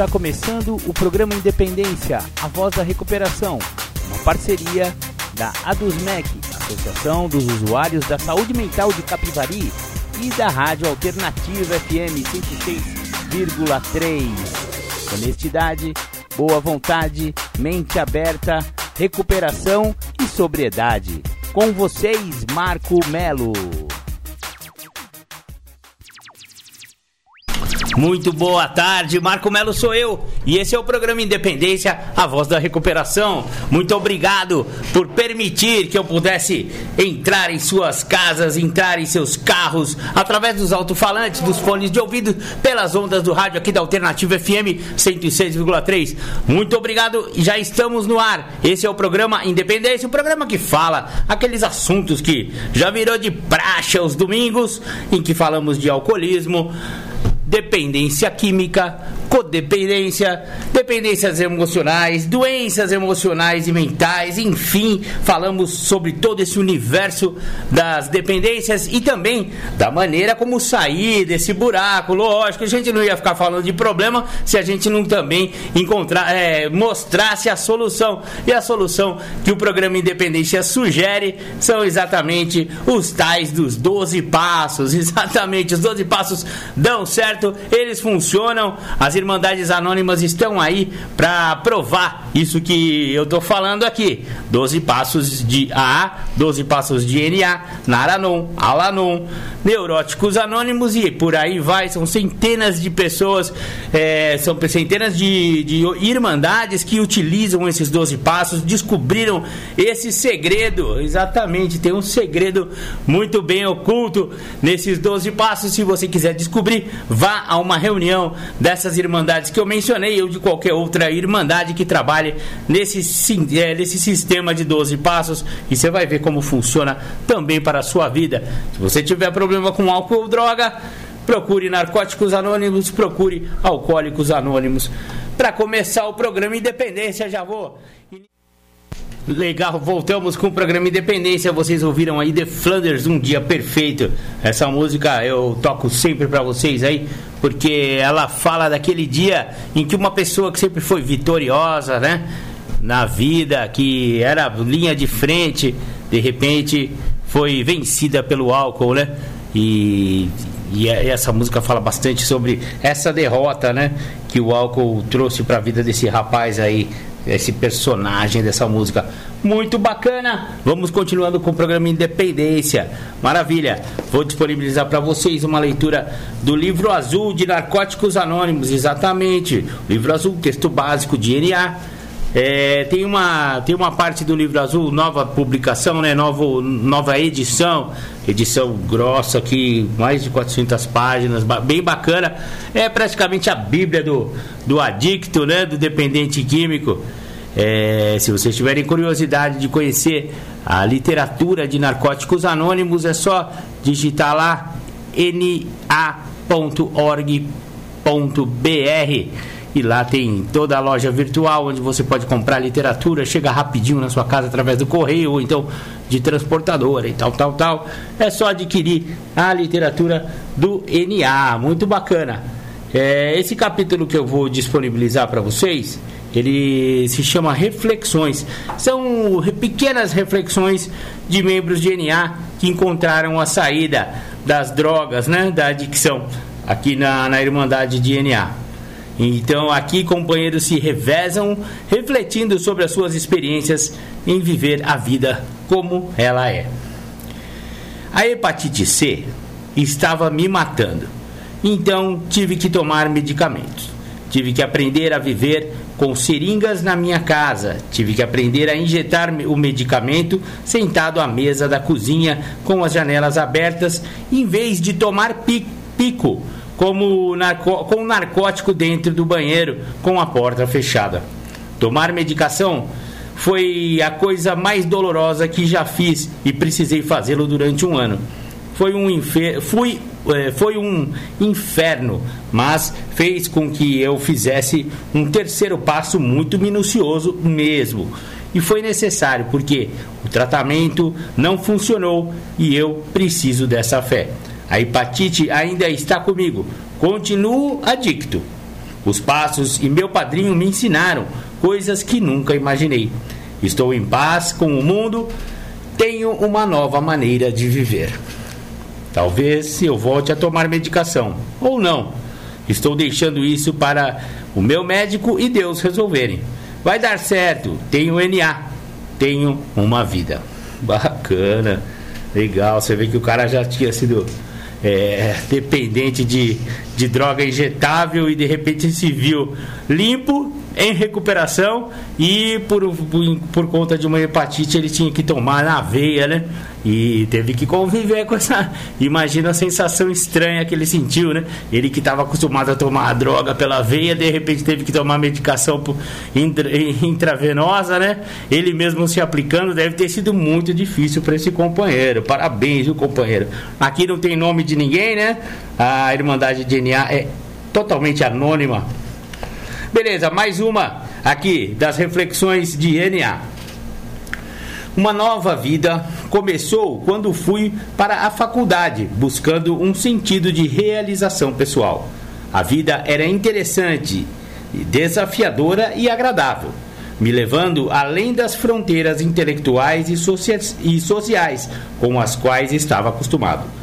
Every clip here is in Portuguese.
Está começando o programa Independência, a voz da recuperação, uma parceria da ADUSMEC, Associação dos Usuários da Saúde Mental de Capivari, e da Rádio Alternativa FM 106,3. Honestidade, boa vontade, mente aberta, recuperação e sobriedade. Com vocês, Marco Melo. Muito boa tarde, Marco Melo sou eu e esse é o programa Independência, a voz da recuperação. Muito obrigado por permitir que eu pudesse entrar em suas casas, entrar em seus carros, através dos alto-falantes, dos fones de ouvido, pelas ondas do rádio aqui da Alternativa FM 106,3. Muito obrigado, já estamos no ar. Esse é o programa Independência, o programa que fala aqueles assuntos que já virou de praxe aos domingos, em que falamos de alcoolismo dependência química, codependência, dependências emocionais, doenças emocionais e mentais, enfim, falamos sobre todo esse universo das dependências e também da maneira como sair desse buraco. Lógico, a gente não ia ficar falando de problema se a gente não também encontrar, é, mostrasse a solução. E a solução que o programa Independência sugere são exatamente os tais dos 12 passos. Exatamente, os 12 passos dão certo, eles funcionam. As Irmandades Anônimas estão aí para provar isso que eu tô falando aqui. 12 passos de AA, 12 passos de NA, Naranon, Alanon, Neuróticos Anônimos e por aí vai. São centenas de pessoas, é, são centenas de, de irmandades que utilizam esses 12 passos, descobriram esse segredo. Exatamente, tem um segredo muito bem oculto nesses 12 passos. Se você quiser descobrir, vá a uma reunião dessas irmandades que eu mencionei, ou de qualquer outra irmandade que trabalhe nesse, é, nesse sistema de 12 passos e você vai ver como funciona também para a sua vida. Se você tiver problema com álcool ou droga, procure Narcóticos Anônimos, procure Alcoólicos Anônimos. Para começar o programa Independência, já vou. Legal, voltamos com o programa Independência. Vocês ouviram aí The Flanders, Um Dia Perfeito. Essa música eu toco sempre para vocês aí, porque ela fala daquele dia em que uma pessoa que sempre foi vitoriosa, né? Na vida, que era linha de frente, de repente foi vencida pelo álcool, né? E, e essa música fala bastante sobre essa derrota, né? Que o álcool trouxe para a vida desse rapaz aí esse personagem dessa música. Muito bacana. Vamos continuando com o programa Independência. Maravilha. Vou disponibilizar para vocês uma leitura do livro azul de Narcóticos Anônimos, exatamente. Livro azul, texto básico de NA. É, tem, uma, tem uma parte do livro azul, nova publicação, né? Novo, nova edição, edição grossa aqui, mais de 400 páginas, bem bacana. É praticamente a Bíblia do, do adicto, né? Do dependente químico. É, se vocês tiverem curiosidade de conhecer a literatura de narcóticos anônimos, é só digitar lá na.org.br e lá tem toda a loja virtual onde você pode comprar literatura, chega rapidinho na sua casa através do correio ou então de transportadora e tal, tal, tal. É só adquirir a literatura do NA, muito bacana. É, esse capítulo que eu vou disponibilizar para vocês, ele se chama Reflexões. São pequenas reflexões de membros de NA que encontraram a saída das drogas, né, da adicção aqui na, na Irmandade de NA. Então, aqui companheiros se revezam, refletindo sobre as suas experiências em viver a vida como ela é. A hepatite C estava me matando, então tive que tomar medicamentos. Tive que aprender a viver com seringas na minha casa. Tive que aprender a injetar o medicamento sentado à mesa da cozinha com as janelas abertas, em vez de tomar pico como narco, com narcótico dentro do banheiro com a porta fechada. Tomar medicação foi a coisa mais dolorosa que já fiz e precisei fazê-lo durante um ano. foi um. Fui, é, foi um inferno, mas fez com que eu fizesse um terceiro passo muito minucioso mesmo. E foi necessário, porque o tratamento não funcionou e eu preciso dessa fé. A hepatite ainda está comigo. Continuo adicto. Os passos e meu padrinho me ensinaram coisas que nunca imaginei. Estou em paz com o mundo, tenho uma nova maneira de viver. Talvez eu volte a tomar medicação, ou não. Estou deixando isso para o meu médico e Deus resolverem. Vai dar certo, tenho NA, tenho uma vida. Bacana, legal. Você vê que o cara já tinha sido é, dependente de, de droga injetável e de repente se viu limpo em recuperação e por, por, conta de uma hepatite ele tinha que tomar na veia, né? E teve que conviver com essa. Imagina a sensação estranha que ele sentiu, né? Ele que estava acostumado a tomar a droga pela veia, de repente teve que tomar medicação intra, intravenosa, né? Ele mesmo se aplicando, deve ter sido muito difícil para esse companheiro. Parabéns, o companheiro. Aqui não tem nome de ninguém, né? A Irmandade DNA é totalmente anônima Beleza, mais uma aqui das reflexões de NA. Uma nova vida começou quando fui para a faculdade, buscando um sentido de realização pessoal. A vida era interessante, desafiadora e agradável, me levando além das fronteiras intelectuais e sociais com as quais estava acostumado.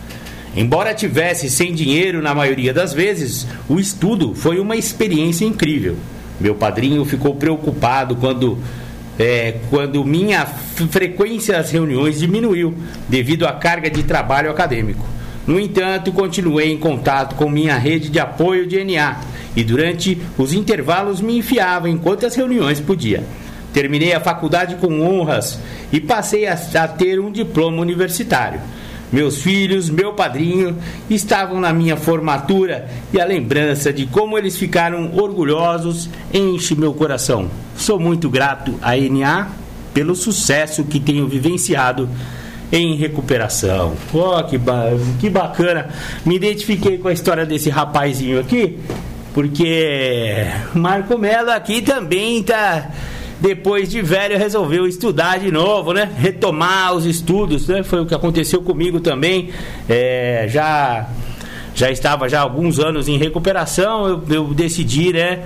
Embora tivesse sem dinheiro na maioria das vezes, o estudo foi uma experiência incrível. Meu padrinho ficou preocupado quando, é, quando minha frequência às reuniões diminuiu devido à carga de trabalho acadêmico. No entanto, continuei em contato com minha rede de apoio de NA e durante os intervalos me enfiava em quantas reuniões podia. Terminei a faculdade com honras e passei a, a ter um diploma universitário. Meus filhos, meu padrinho estavam na minha formatura e a lembrança de como eles ficaram orgulhosos enche meu coração. Sou muito grato à NA pelo sucesso que tenho vivenciado em recuperação. Oh, que, ba que bacana! Me identifiquei com a história desse rapazinho aqui, porque Marco Mello aqui também está depois de velho, resolveu estudar de novo, né? Retomar os estudos, né? Foi o que aconteceu comigo também. É, já já estava já alguns anos em recuperação, eu, eu, decidi, né,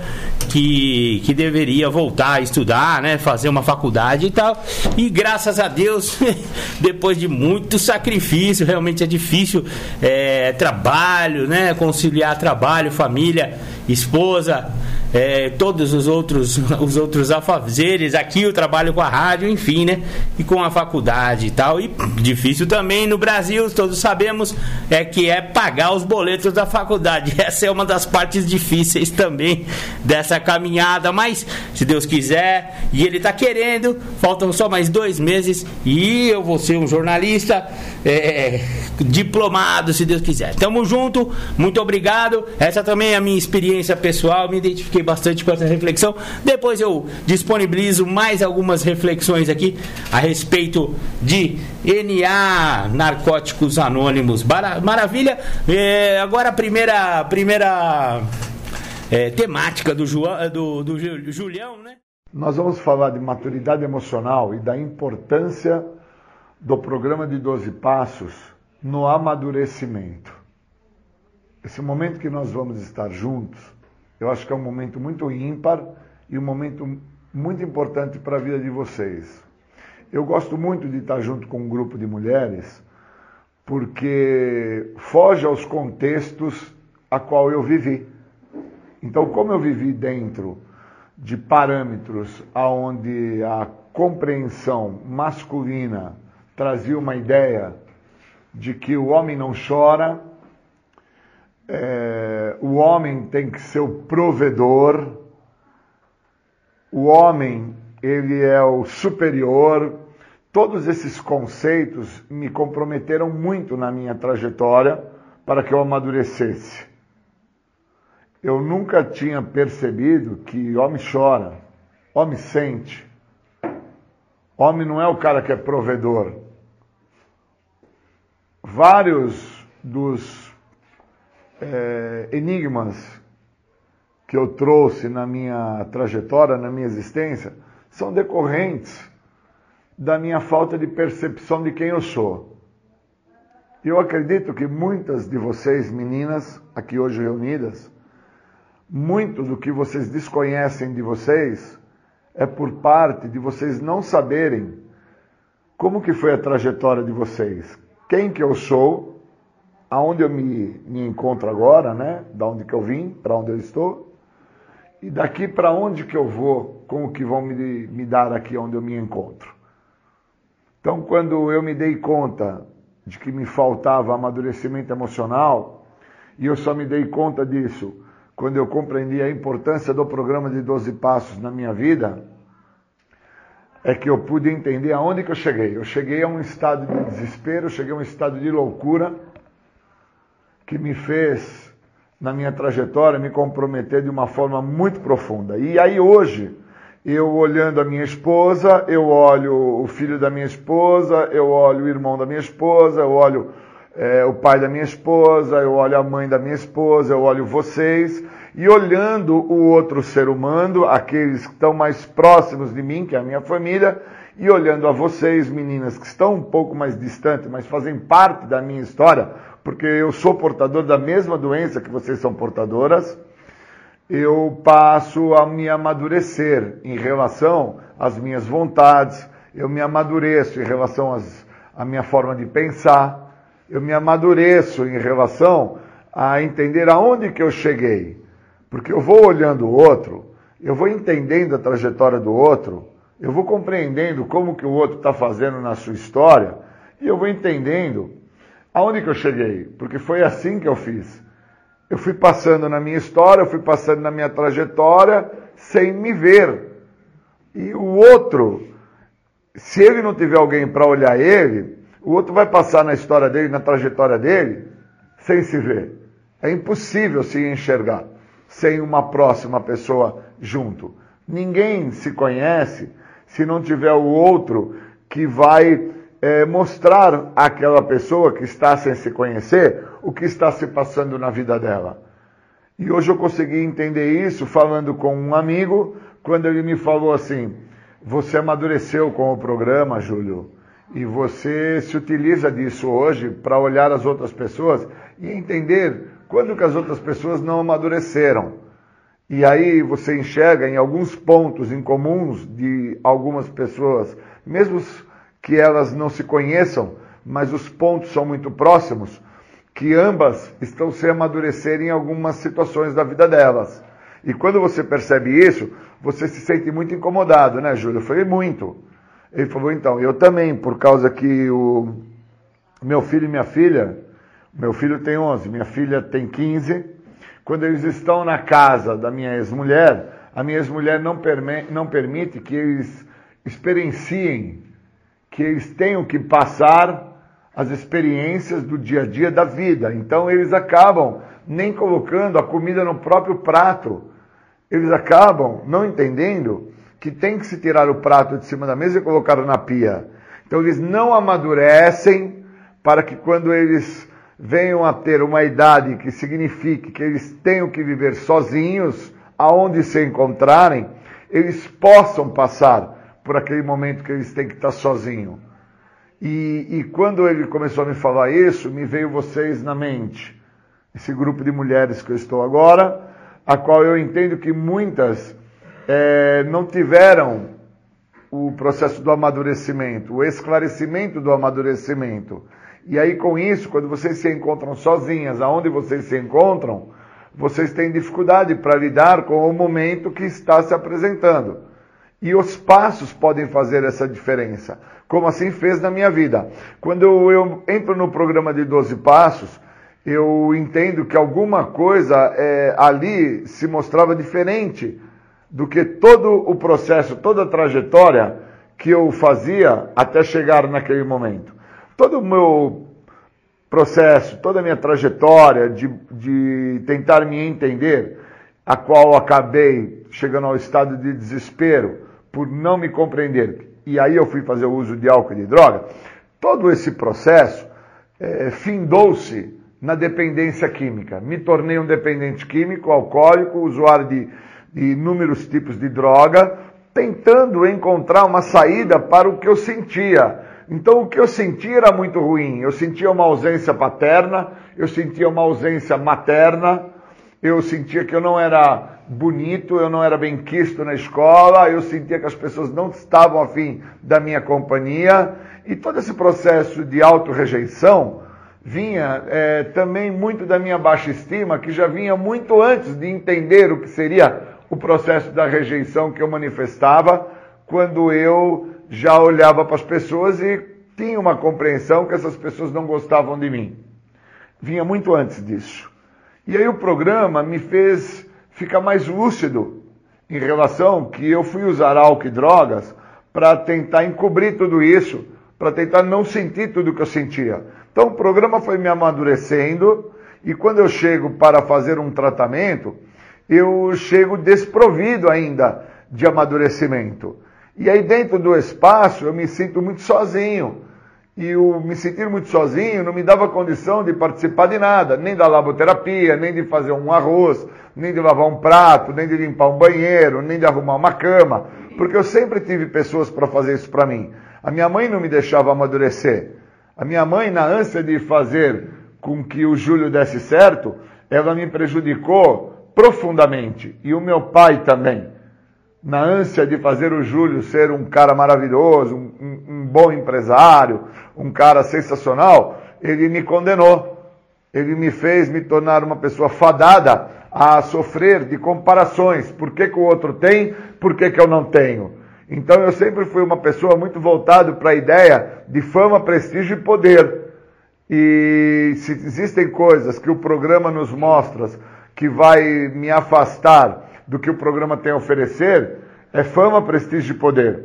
que, que deveria voltar a estudar, né, fazer uma faculdade e tal. E graças a Deus, depois de muito sacrifício, realmente é difícil, é, trabalho, né, conciliar trabalho, família, esposa, é, todos os outros os outros afazeres, aqui eu trabalho com a rádio, enfim, né? E com a faculdade e tal. E difícil também no Brasil, todos sabemos, é que é pagar os boletos da faculdade. Essa é uma das partes difíceis também dessa caminhada, mas se Deus quiser e Ele está querendo, faltam só mais dois meses e eu vou ser um jornalista é, diplomado, se Deus quiser. Tamo junto, muito obrigado. Essa também é a minha experiência pessoal, me identifiquei bastante com essa reflexão. Depois eu disponibilizo mais algumas reflexões aqui a respeito de NA, Narcóticos Anônimos. Maravilha. É, agora a primeira, primeira é, temática do, João, do, do Julião, né? Nós vamos falar de maturidade emocional e da importância do programa de 12 passos no amadurecimento. Esse momento que nós vamos estar juntos eu acho que é um momento muito ímpar e um momento muito importante para a vida de vocês. Eu gosto muito de estar junto com um grupo de mulheres porque foge aos contextos a qual eu vivi. Então, como eu vivi dentro de parâmetros aonde a compreensão masculina trazia uma ideia de que o homem não chora, é, o homem tem que ser o provedor, o homem ele é o superior. Todos esses conceitos me comprometeram muito na minha trajetória para que eu amadurecesse. Eu nunca tinha percebido que homem chora, homem sente. Homem não é o cara que é provedor. vários dos é, enigmas que eu trouxe na minha trajetória, na minha existência, são decorrentes da minha falta de percepção de quem eu sou. Eu acredito que muitas de vocês, meninas, aqui hoje reunidas, muito do que vocês desconhecem de vocês é por parte de vocês não saberem como que foi a trajetória de vocês, quem que eu sou, aonde eu me, me encontro agora, né? Da onde que eu vim, para onde eu estou, e daqui para onde que eu vou, com o que vão me, me dar aqui onde eu me encontro. Então, quando eu me dei conta de que me faltava amadurecimento emocional, e eu só me dei conta disso quando eu compreendi a importância do programa de 12 passos na minha vida, é que eu pude entender aonde que eu cheguei. Eu cheguei a um estado de desespero, cheguei a um estado de loucura que me fez, na minha trajetória, me comprometer de uma forma muito profunda. E aí hoje, eu olhando a minha esposa, eu olho o filho da minha esposa, eu olho o irmão da minha esposa, eu olho é, o pai da minha esposa, eu olho a mãe da minha esposa, eu olho vocês, e olhando o outro ser humano, aqueles que estão mais próximos de mim, que é a minha família, e olhando a vocês, meninas, que estão um pouco mais distantes, mas fazem parte da minha história, porque eu sou portador da mesma doença que vocês são portadoras, eu passo a me amadurecer em relação às minhas vontades, eu me amadureço em relação às, à minha forma de pensar, eu me amadureço em relação a entender aonde que eu cheguei. Porque eu vou olhando o outro, eu vou entendendo a trajetória do outro, eu vou compreendendo como que o outro está fazendo na sua história, e eu vou entendendo aonde que eu cheguei, porque foi assim que eu fiz. Eu fui passando na minha história, eu fui passando na minha trajetória sem me ver. E o outro, se ele não tiver alguém para olhar ele, o outro vai passar na história dele, na trajetória dele, sem se ver. É impossível se enxergar sem uma próxima pessoa junto. Ninguém se conhece se não tiver o outro que vai é, mostrar àquela pessoa que está sem se conhecer o que está se passando na vida dela. E hoje eu consegui entender isso falando com um amigo, quando ele me falou assim: Você amadureceu com o programa, Júlio, e você se utiliza disso hoje para olhar as outras pessoas e entender quando que as outras pessoas não amadureceram. E aí você enxerga em alguns pontos em comuns de algumas pessoas, mesmo que elas não se conheçam, mas os pontos são muito próximos, que ambas estão se amadurecer em algumas situações da vida delas. E quando você percebe isso, você se sente muito incomodado, né, Júlio? Eu falei, muito. Ele falou, então, eu também, por causa que o meu filho e minha filha, meu filho tem 11, minha filha tem 15, quando eles estão na casa da minha ex-mulher, a minha ex-mulher não, não permite que eles experienciem que eles tenham que passar as experiências do dia a dia da vida. Então eles acabam nem colocando a comida no próprio prato. Eles acabam não entendendo que tem que se tirar o prato de cima da mesa e colocar na pia. Então eles não amadurecem para que quando eles venham a ter uma idade que signifique que eles tenham que viver sozinhos, aonde se encontrarem, eles possam passar por aquele momento que eles têm que estar sozinhos. E, e, quando ele começou a me falar isso, me veio vocês na mente. Esse grupo de mulheres que eu estou agora, a qual eu entendo que muitas é, não tiveram o processo do amadurecimento, o esclarecimento do amadurecimento. E aí, com isso, quando vocês se encontram sozinhas, aonde vocês se encontram, vocês têm dificuldade para lidar com o momento que está se apresentando. E os passos podem fazer essa diferença, como assim fez na minha vida. Quando eu, entro no programa de 12 passos, eu entendo que alguma coisa é, ali se mostrava diferente do que todo o processo, toda a trajetória que eu fazia até chegar naquele momento. Todo o meu processo, toda a minha trajetória de, de tentar me entender, a qual acabei chegando ao estado de desespero, por não me compreender, e aí eu fui fazer o uso de álcool e de droga, todo esse processo é, findou-se na dependência química. Me tornei um dependente químico, alcoólico, usuário de, de inúmeros tipos de droga, tentando encontrar uma saída para o que eu sentia. Então o que eu sentia era muito ruim. Eu sentia uma ausência paterna, eu sentia uma ausência materna, eu sentia que eu não era bonito, eu não era bem quisto na escola, eu sentia que as pessoas não estavam afim da minha companhia. E todo esse processo de auto-rejeição vinha é, também muito da minha baixa estima, que já vinha muito antes de entender o que seria o processo da rejeição que eu manifestava, quando eu já olhava para as pessoas e tinha uma compreensão que essas pessoas não gostavam de mim. Vinha muito antes disso. E aí o programa me fez ficar mais lúcido em relação que eu fui usar álcool e drogas para tentar encobrir tudo isso, para tentar não sentir tudo que eu sentia. Então o programa foi me amadurecendo e quando eu chego para fazer um tratamento, eu chego desprovido ainda de amadurecimento. E aí dentro do espaço eu me sinto muito sozinho e o me sentir muito sozinho não me dava condição de participar de nada, nem da laboterapia, nem de fazer um arroz, nem de lavar um prato, nem de limpar um banheiro, nem de arrumar uma cama, porque eu sempre tive pessoas para fazer isso para mim. A minha mãe não me deixava amadurecer. A minha mãe, na ânsia de fazer com que o Júlio desse certo, ela me prejudicou profundamente. E o meu pai também na ânsia de fazer o Júlio ser um cara maravilhoso, um, um, um, bom empresário, um cara sensacional, ele me condenou. Ele me fez me tornar uma pessoa fadada a sofrer de comparações. Por que, que o outro tem, por que, que eu não tenho? Então eu sempre fui uma pessoa muito voltado para a ideia de fama, prestígio e poder. E se existem coisas que o programa nos mostra que vai me afastar do que o programa tem a oferecer é fama, prestígio e poder.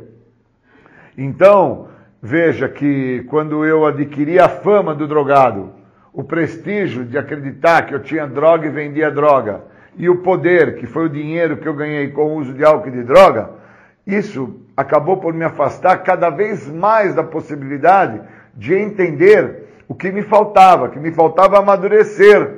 Então, veja que quando eu adquiri a fama do drogado, o prestígio de acreditar que eu tinha droga e vendia droga, e o poder, que foi o dinheiro que eu ganhei com o uso de álcool e de droga, isso acabou por me afastar cada vez mais da possibilidade de entender o que me faltava, que me faltava amadurecer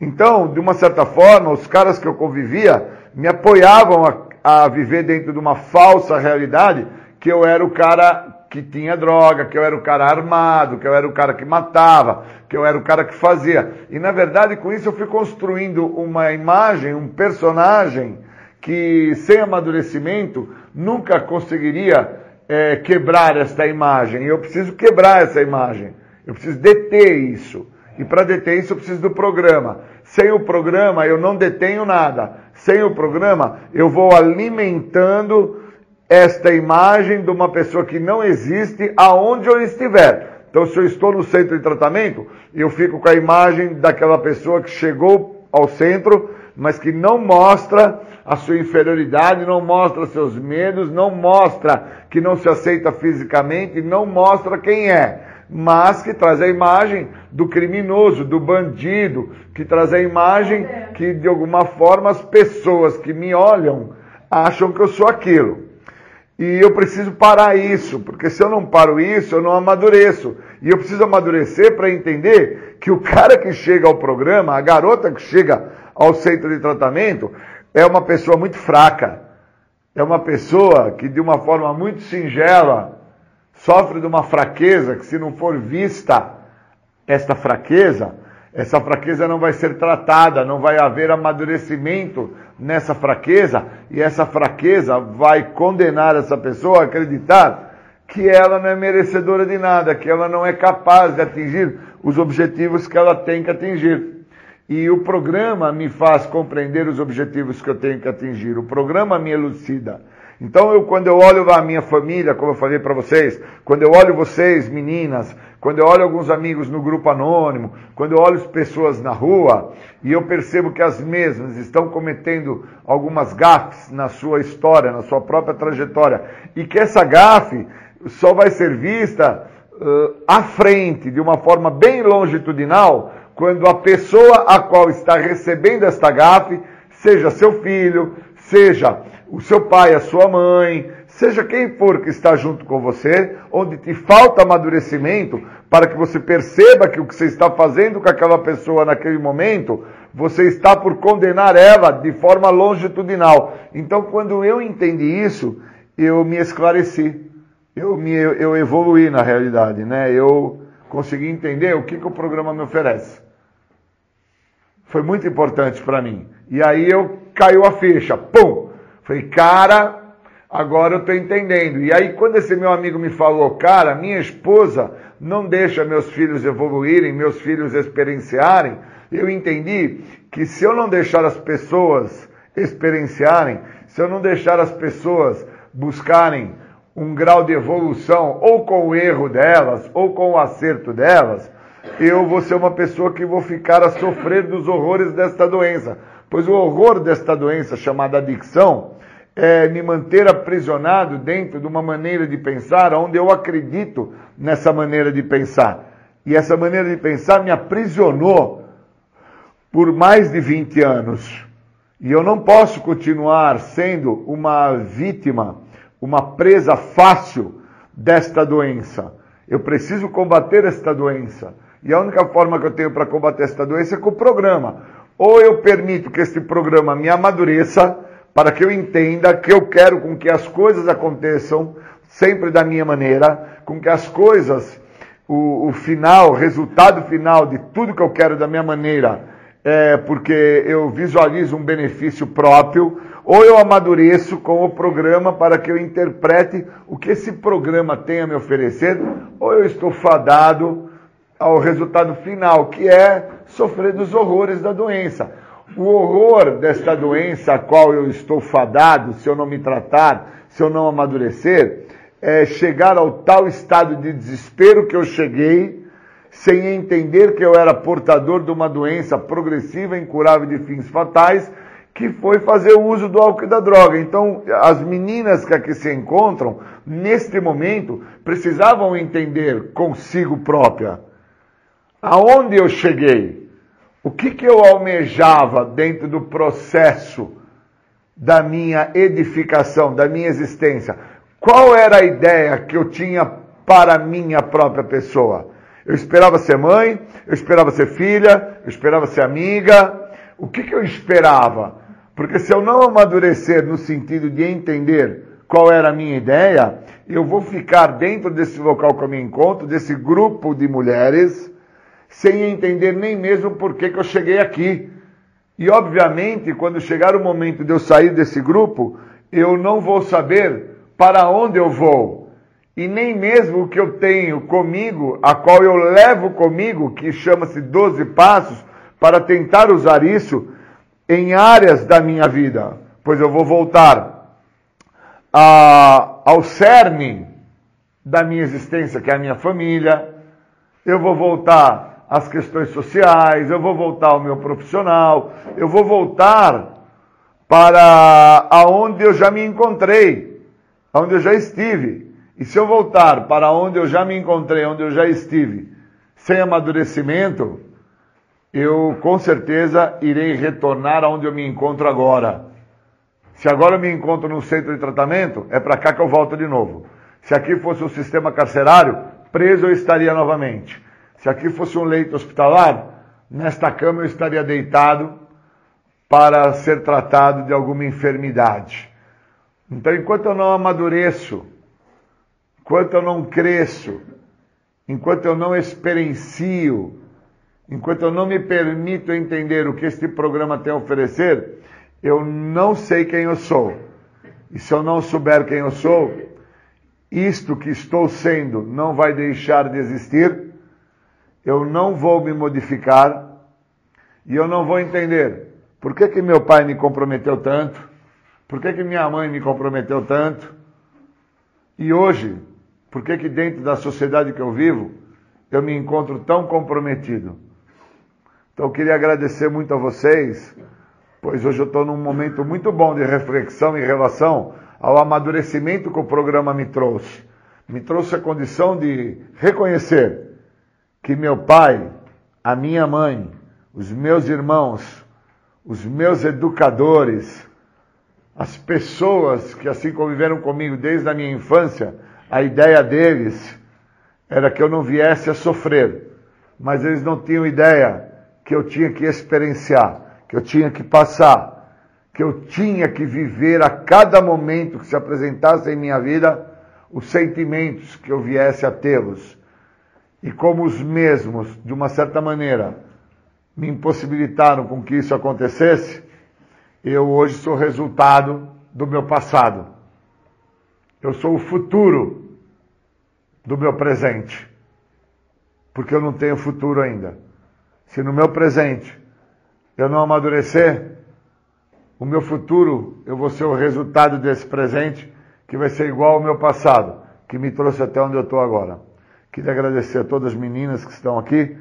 então, de uma certa forma, os caras que eu convivia me apoiavam a, a viver dentro de uma falsa realidade que eu era o cara que tinha droga, que eu era o cara armado, que eu era o cara que matava, que eu era o cara que fazia. E na verdade, com isso eu fui construindo uma imagem, um personagem que sem amadurecimento nunca conseguiria é, quebrar esta imagem. E eu preciso quebrar essa imagem. Eu preciso deter isso. E para deter isso eu preciso do programa. Sem o programa eu não detenho nada. Sem o programa eu vou alimentando esta imagem de uma pessoa que não existe aonde eu estiver. Então, se eu estou no centro de tratamento, eu fico com a imagem daquela pessoa que chegou ao centro, mas que não mostra a sua inferioridade, não mostra seus medos, não mostra que não se aceita fisicamente, não mostra quem é mas que traz a imagem do criminoso, do bandido, que traz a imagem que de alguma forma as pessoas que me olham acham que eu sou aquilo. E eu preciso parar isso, porque se eu não paro isso, eu não amadureço. E eu preciso amadurecer para entender que o cara que chega ao programa, a garota que chega ao centro de tratamento, é uma pessoa muito fraca. É uma pessoa que, de uma forma muito singela, sofre de uma fraqueza que, se não for vista esta fraqueza, essa fraqueza não vai ser tratada, não vai haver amadurecimento nessa fraqueza, e essa fraqueza vai condenar essa pessoa a acreditar que ela não é merecedora de nada, que ela não é capaz de atingir os objetivos que ela tem que atingir. E o programa me faz compreender os objetivos que eu tenho que atingir, o programa me elucida. Então, eu, quando eu olho a minha família, como eu falei para vocês, quando eu olho vocês, meninas, quando eu olho alguns amigos no grupo anônimo, quando eu olho as pessoas na rua, e eu percebo que as mesmas estão cometendo algumas gafes na sua história, na sua própria trajetória, e que essa gafe só vai ser vista uh, à frente, de uma forma bem longitudinal, quando a pessoa a qual está recebendo esta gafe, seja seu filho, seja o seu pai, a sua mãe, seja quem for que está junto com você, onde te falta amadurecimento, para que você perceba que o que você está fazendo com aquela pessoa naquele momento, você está por condenar ela de forma longitudinal. Então, quando eu entendi isso, eu me esclareci, eu, me, eu evoluí na realidade, né? Eu consegui entender o que, que o programa me oferece. Foi muito importante para mim. E aí eu caiu a ficha, pum! Falei, cara, agora eu estou entendendo. E aí quando esse meu amigo me falou, cara, minha esposa não deixa meus filhos evoluírem, meus filhos experienciarem, eu entendi que se eu não deixar as pessoas experienciarem, se eu não deixar as pessoas buscarem um grau de evolução, ou com o erro delas, ou com o acerto delas, eu vou ser uma pessoa que vou ficar a sofrer dos horrores desta doença. Pois o horror desta doença chamada adicção é me manter aprisionado dentro de uma maneira de pensar onde eu acredito nessa maneira de pensar. E essa maneira de pensar me aprisionou por mais de 20 anos. E eu não posso continuar sendo uma vítima, uma presa fácil desta doença. Eu preciso combater esta doença. E a única forma que eu tenho para combater esta doença é com o programa. Ou eu permito que este programa me amadureça, para que eu entenda que eu quero com que as coisas aconteçam sempre da minha maneira, com que as coisas, o, o final, o resultado final de tudo que eu quero da minha maneira, é porque eu visualizo um benefício próprio, ou eu amadureço com o programa para que eu interprete o que esse programa tem a me oferecer, ou eu estou fadado ao resultado final, que é sofrer dos horrores da doença. O horror desta doença a qual eu estou fadado, se eu não me tratar, se eu não amadurecer, é chegar ao tal estado de desespero que eu cheguei, sem entender que eu era portador de uma doença progressiva, incurável de fins fatais, que foi fazer o uso do álcool e da droga. Então, as meninas que aqui se encontram, neste momento, precisavam entender consigo própria aonde eu cheguei, o que, que eu almejava dentro do processo da minha edificação, da minha existência, qual era a ideia que eu tinha para a minha própria pessoa. Eu esperava ser mãe, eu esperava ser filha, eu esperava ser amiga. O que, que eu esperava? Porque se eu não amadurecer no sentido de entender qual era a minha ideia, eu vou ficar dentro desse local que eu me encontro, desse grupo de mulheres, sem entender nem mesmo por que, que eu cheguei aqui. E obviamente, quando chegar o momento de eu sair desse grupo, eu não vou saber para onde eu vou. E nem mesmo o que eu tenho comigo, a qual eu levo comigo, que chama-se 12 passos, para tentar usar isso em áreas da minha vida. Pois eu vou voltar a, ao cerne da minha existência, que é a minha família. Eu vou voltar as questões sociais, eu vou voltar ao meu profissional, eu vou voltar para aonde eu já me encontrei, aonde eu já estive. E se eu voltar para onde eu já me encontrei, onde eu já estive, sem amadurecimento, eu com certeza irei retornar aonde eu me encontro agora. Se agora eu me encontro no centro de tratamento, é para cá que eu volto de novo. Se aqui fosse o sistema carcerário, preso eu estaria novamente. Se aqui fosse um leito hospitalar, nesta cama eu estaria deitado para ser tratado de alguma enfermidade. Então, enquanto eu não amadureço, enquanto eu não cresço, enquanto eu não experiencio, enquanto eu não me permito entender o que este programa tem a oferecer, eu não sei quem eu sou. E se eu não souber quem eu sou, isto que estou sendo não vai deixar de existir eu não vou me modificar e eu não vou entender por que, que meu pai me comprometeu tanto, por que, que minha mãe me comprometeu tanto, e hoje, por que, que dentro da sociedade que eu vivo, eu me encontro tão comprometido. Então eu queria agradecer muito a vocês, pois hoje eu estou num momento muito bom de reflexão em relação ao amadurecimento que o programa me trouxe. Me trouxe a condição de reconhecer que meu pai, a minha mãe, os meus irmãos, os meus educadores, As pessoas que assim conviveram comigo desde a minha infância, a ideia deles era que eu não viesse a sofrer, mas eles não tinham ideia que eu tinha que experienciar, que eu tinha que passar, que eu tinha que viver a cada momento que se apresentasse em minha vida os sentimentos que eu viesse a tê-los. E como os mesmos, de uma certa maneira, me impossibilitaram com que isso acontecesse, eu hoje sou resultado do meu passado. Eu sou o futuro do meu presente. Porque eu não tenho futuro ainda. Se no meu presente eu não amadurecer, o meu futuro eu vou ser o resultado desse presente que vai ser igual ao meu passado, que me trouxe até onde eu estou agora. Queria agradecer a todas as meninas que estão aqui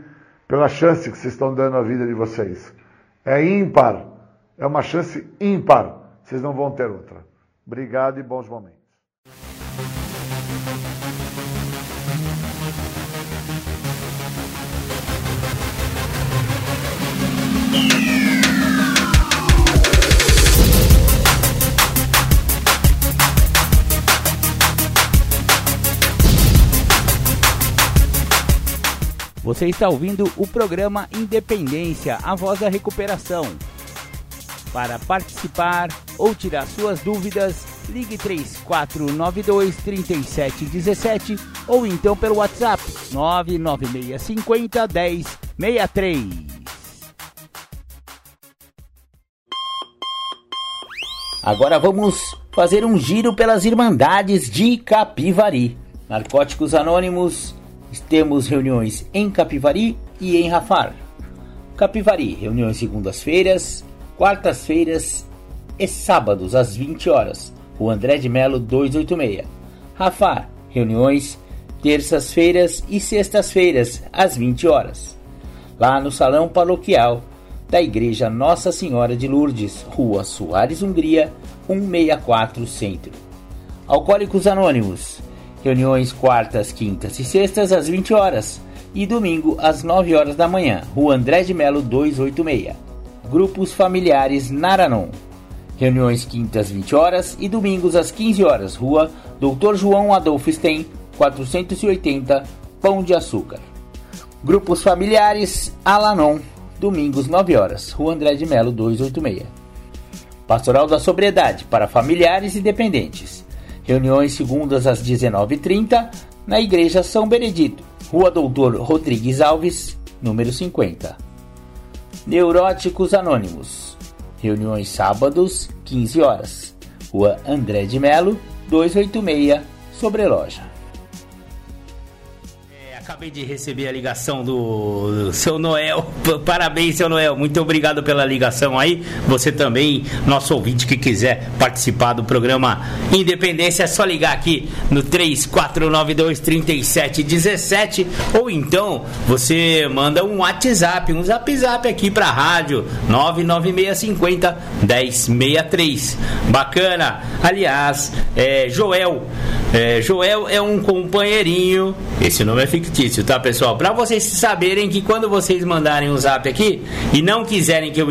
pela chance que vocês estão dando à vida de vocês. É ímpar, é uma chance ímpar. Vocês não vão ter outra. Obrigado e bons momentos. Você está ouvindo o programa Independência, a voz da recuperação. Para participar ou tirar suas dúvidas, ligue 3492 3717 ou então pelo WhatsApp 99650 1063. Agora vamos fazer um giro pelas Irmandades de Capivari. Narcóticos Anônimos temos reuniões em Capivari e em Rafar. Capivari, reuniões segundas-feiras, quartas-feiras e sábados às 20 horas. O André de Melo 286. Rafar, reuniões terças-feiras e sextas-feiras às 20 horas. Lá no Salão Paroquial da Igreja Nossa Senhora de Lourdes, Rua Soares Hungria, 164 Centro. Alcoólicos Anônimos, Reuniões quartas, quintas e sextas às 20 horas e domingo às 9 horas da manhã. Rua André de Melo 286. Grupos familiares Naranon. Reuniões quintas 20 horas e domingos às 15 horas. Rua Dr. João Adolfo Stein, 480, Pão de Açúcar. Grupos familiares Alanon, domingos 9 horas. Rua André de Melo 286. Pastoral da Sobriedade para familiares e dependentes. Reuniões segundas às 19h30 na Igreja São Benedito, Rua Doutor Rodrigues Alves, número 50. Neuróticos Anônimos. Reuniões sábados, 15 horas. Rua André de Melo, 286, Sobreloja. Acabei de receber a ligação do, do seu Noel. Parabéns, seu Noel. Muito obrigado pela ligação aí. Você também, nosso ouvinte que quiser participar do programa Independência, é só ligar aqui no 34923717 ou então você manda um WhatsApp, um Zap Zap aqui pra rádio 99650 1063. Bacana. Aliás, é, Joel. É, Joel é um companheirinho. Esse nome é fictício fictício, tá, pessoal? Para vocês saberem que quando vocês mandarem um zap aqui e não quiserem que eu,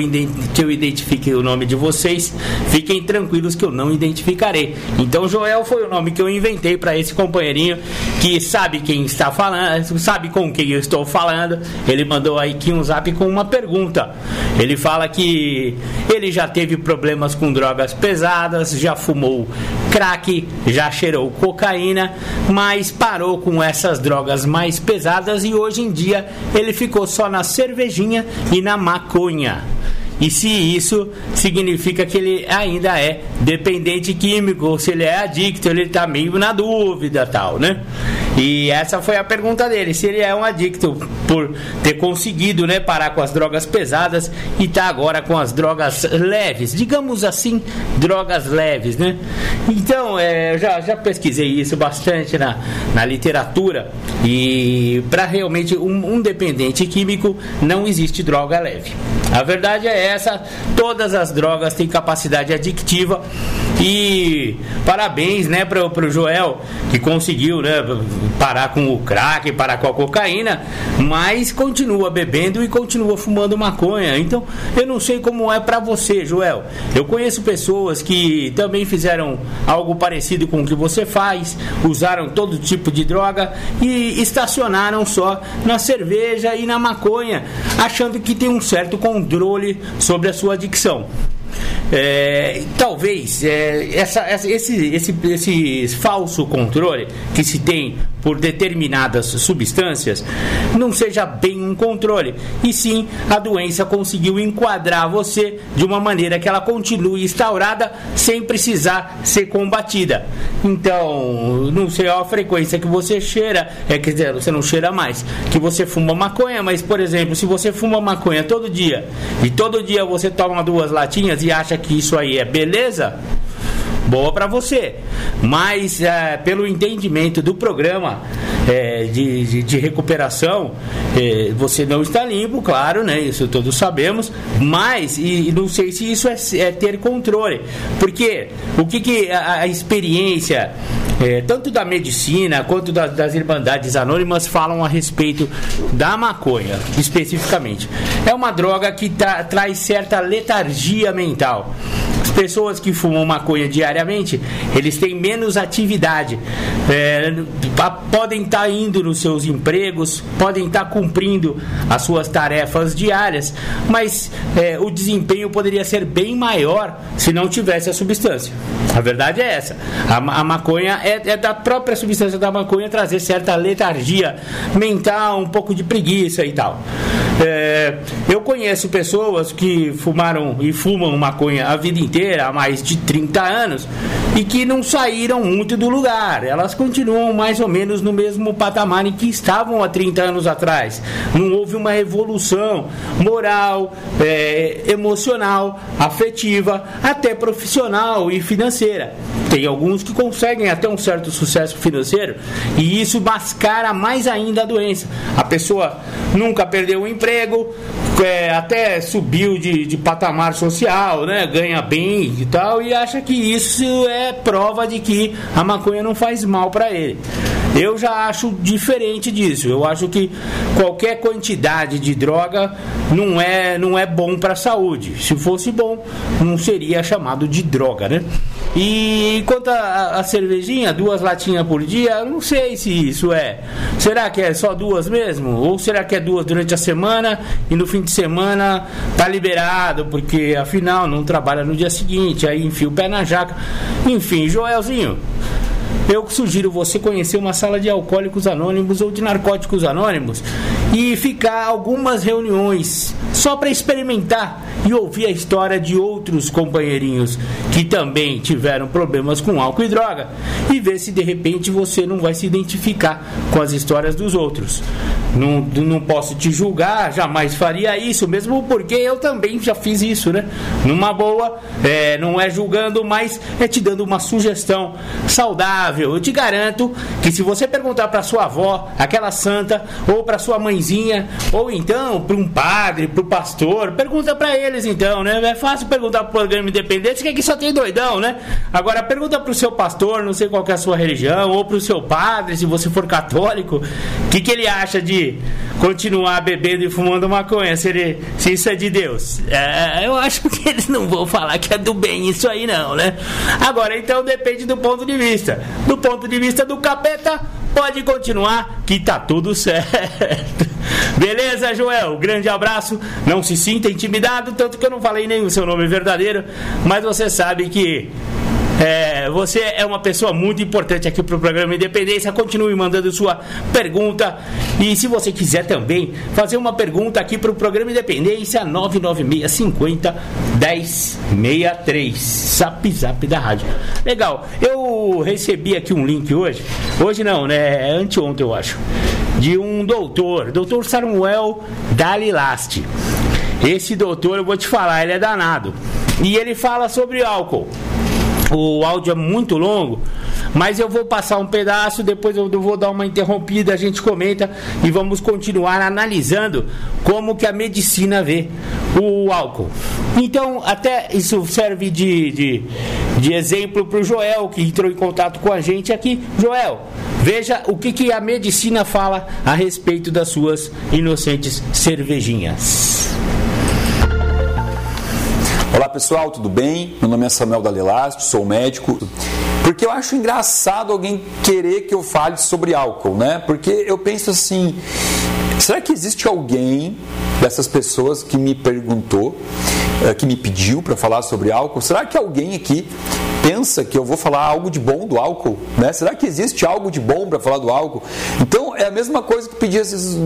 que eu identifique o nome de vocês, fiquem tranquilos que eu não identificarei. Então, Joel foi o nome que eu inventei para esse companheirinho que sabe quem está falando, sabe com quem eu estou falando. Ele mandou aí aqui um zap com uma pergunta. Ele fala que ele já teve problemas com drogas pesadas, já fumou crack, já cheirou cocaína, mas parou com essas drogas mais mais pesadas e hoje em dia ele ficou só na cervejinha e na maconha. E se isso significa que ele ainda é dependente químico, ou se ele é adicto, ele está meio na dúvida tal, né? E essa foi a pergunta dele, se ele é um adicto por ter conseguido, né, parar com as drogas pesadas e tá agora com as drogas leves, digamos assim, drogas leves, né? Então, é, já, já pesquisei isso bastante na, na literatura e para realmente um, um dependente químico não existe droga leve. A verdade é essa, todas as drogas têm capacidade adictiva E parabéns, né, para o Joel, que conseguiu, né, parar com o crack, parar com a cocaína, mas continua bebendo e continua fumando maconha. Então, eu não sei como é para você, Joel. Eu conheço pessoas que também fizeram algo parecido com o que você faz, usaram todo tipo de droga e estacionaram só na cerveja e na maconha, achando que tem um certo controle sobre a sua adicção. É, talvez é, essa, essa, esse, esse, esse falso controle que se tem por determinadas substâncias não seja bem um controle, e sim a doença conseguiu enquadrar você de uma maneira que ela continue instaurada sem precisar ser combatida. Então, não sei a frequência que você cheira, é quer dizer, você não cheira mais, que você fuma maconha, mas por exemplo, se você fuma maconha todo dia e todo dia você toma duas latinhas e acha que isso aí é beleza, boa para você. Mas é, pelo entendimento do programa é, de, de, de, recuperação, é, você não está limpo, claro, né? Isso todos sabemos. Mas e, e não sei se isso é, é, ter controle, porque o que, que a, a experiência é, tanto da medicina quanto da, das irmandades anônimas falam a respeito da maconha, especificamente. É uma droga que tá, traz certa letargia mental. As pessoas que fumam maconha diariamente, eles têm menos atividade, é, podem estar tá indo nos seus empregos, podem estar tá cumprindo as suas tarefas diárias, mas é, o desempenho poderia ser bem maior se não tivesse a substância. A verdade é essa. A, a maconha é, é, da própria substância da maconha trazer certa letargia mental, um pouco de preguiça e tal. É, eu conheço pessoas que fumaram e fumam maconha a vida inteira, há mais de 30 anos, e que não saíram muito do lugar. Elas continuam mais ou menos no mesmo patamar em que estavam há 30 anos atrás. Não houve uma evolução moral, é, emocional, afetiva, até profissional e financeira. Tem alguns que conseguem até um certo sucesso financeiro e isso mascara mais ainda a doença. A pessoa nunca perdeu o emprego, é, até subiu de, de patamar social, né? ganha bem e tal, e acha que isso é prova de que a maconha não faz mal para ele. Eu já acho diferente disso. Eu acho que qualquer quantidade de droga não é, não é bom para a saúde. Se fosse bom, não seria chamado de droga, né? E quanto a, a cervejinha, duas latinhas por dia, não sei se isso é. Será que é só duas mesmo? Ou será que é duas durante a semana e no fim de semana tá liberado, porque afinal não trabalha no dia seguinte, aí enfia o pé na jaca. Enfim, Joelzinho, eu sugiro você conhecer uma sala de alcoólicos anônimos ou de narcóticos anônimos e ficar algumas reuniões só para experimentar e ouvir a história de outros companheirinhos que também tiveram problemas com álcool e droga e ver se de repente você não vai se identificar com as histórias dos outros. Não, não posso te julgar, jamais faria isso, mesmo porque eu também já fiz isso, né? Numa boa, é, não é julgando, mas é te dando uma sugestão saudável. Eu te garanto que se você perguntar para sua avó, aquela santa, ou para sua mãezinha, ou então para um padre, para o pastor, pergunta para eles então, né? É fácil perguntar para o programa independente, que aqui só tem doidão, né? Agora pergunta para o seu pastor, não sei qual é a sua religião, ou para o seu padre, se você for católico, o que, que ele acha de continuar bebendo e fumando maconha, se, ele, se isso é de Deus. É, eu acho que eles não vão falar que é do bem isso aí não, né? Agora, então depende do ponto de vista. Do ponto de vista do capeta, pode continuar que tá tudo certo. Beleza, Joel? Grande abraço. Não se sinta intimidado, tanto que eu não falei nem o seu nome verdadeiro, mas você sabe que é, você é uma pessoa muito importante aqui para o programa Independência. Continue mandando sua pergunta. E se você quiser também fazer uma pergunta aqui para o programa Independência, 996 50 1063. Zap zap da rádio. Legal. Eu recebi aqui um link hoje. Hoje não, né? É anteontem, eu acho. De um doutor, doutor Samuel Dalilasti. Esse doutor, eu vou te falar, ele é danado. E ele fala sobre álcool. O áudio é muito longo, mas eu vou passar um pedaço, depois eu vou dar uma interrompida, a gente comenta e vamos continuar analisando como que a medicina vê o álcool. Então, até isso serve de, de, de exemplo para o Joel, que entrou em contato com a gente aqui. Joel, veja o que, que a medicina fala a respeito das suas inocentes cervejinhas. Olá pessoal, tudo bem? Meu nome é Samuel Dalelaste, sou médico. Porque eu acho engraçado alguém querer que eu fale sobre álcool, né? Porque eu penso assim, será que existe alguém dessas pessoas que me perguntou, eh, que me pediu para falar sobre álcool? Será que alguém aqui pensa que eu vou falar algo de bom do álcool, né? Será que existe algo de bom para falar do álcool? Então é a mesma coisa que pedia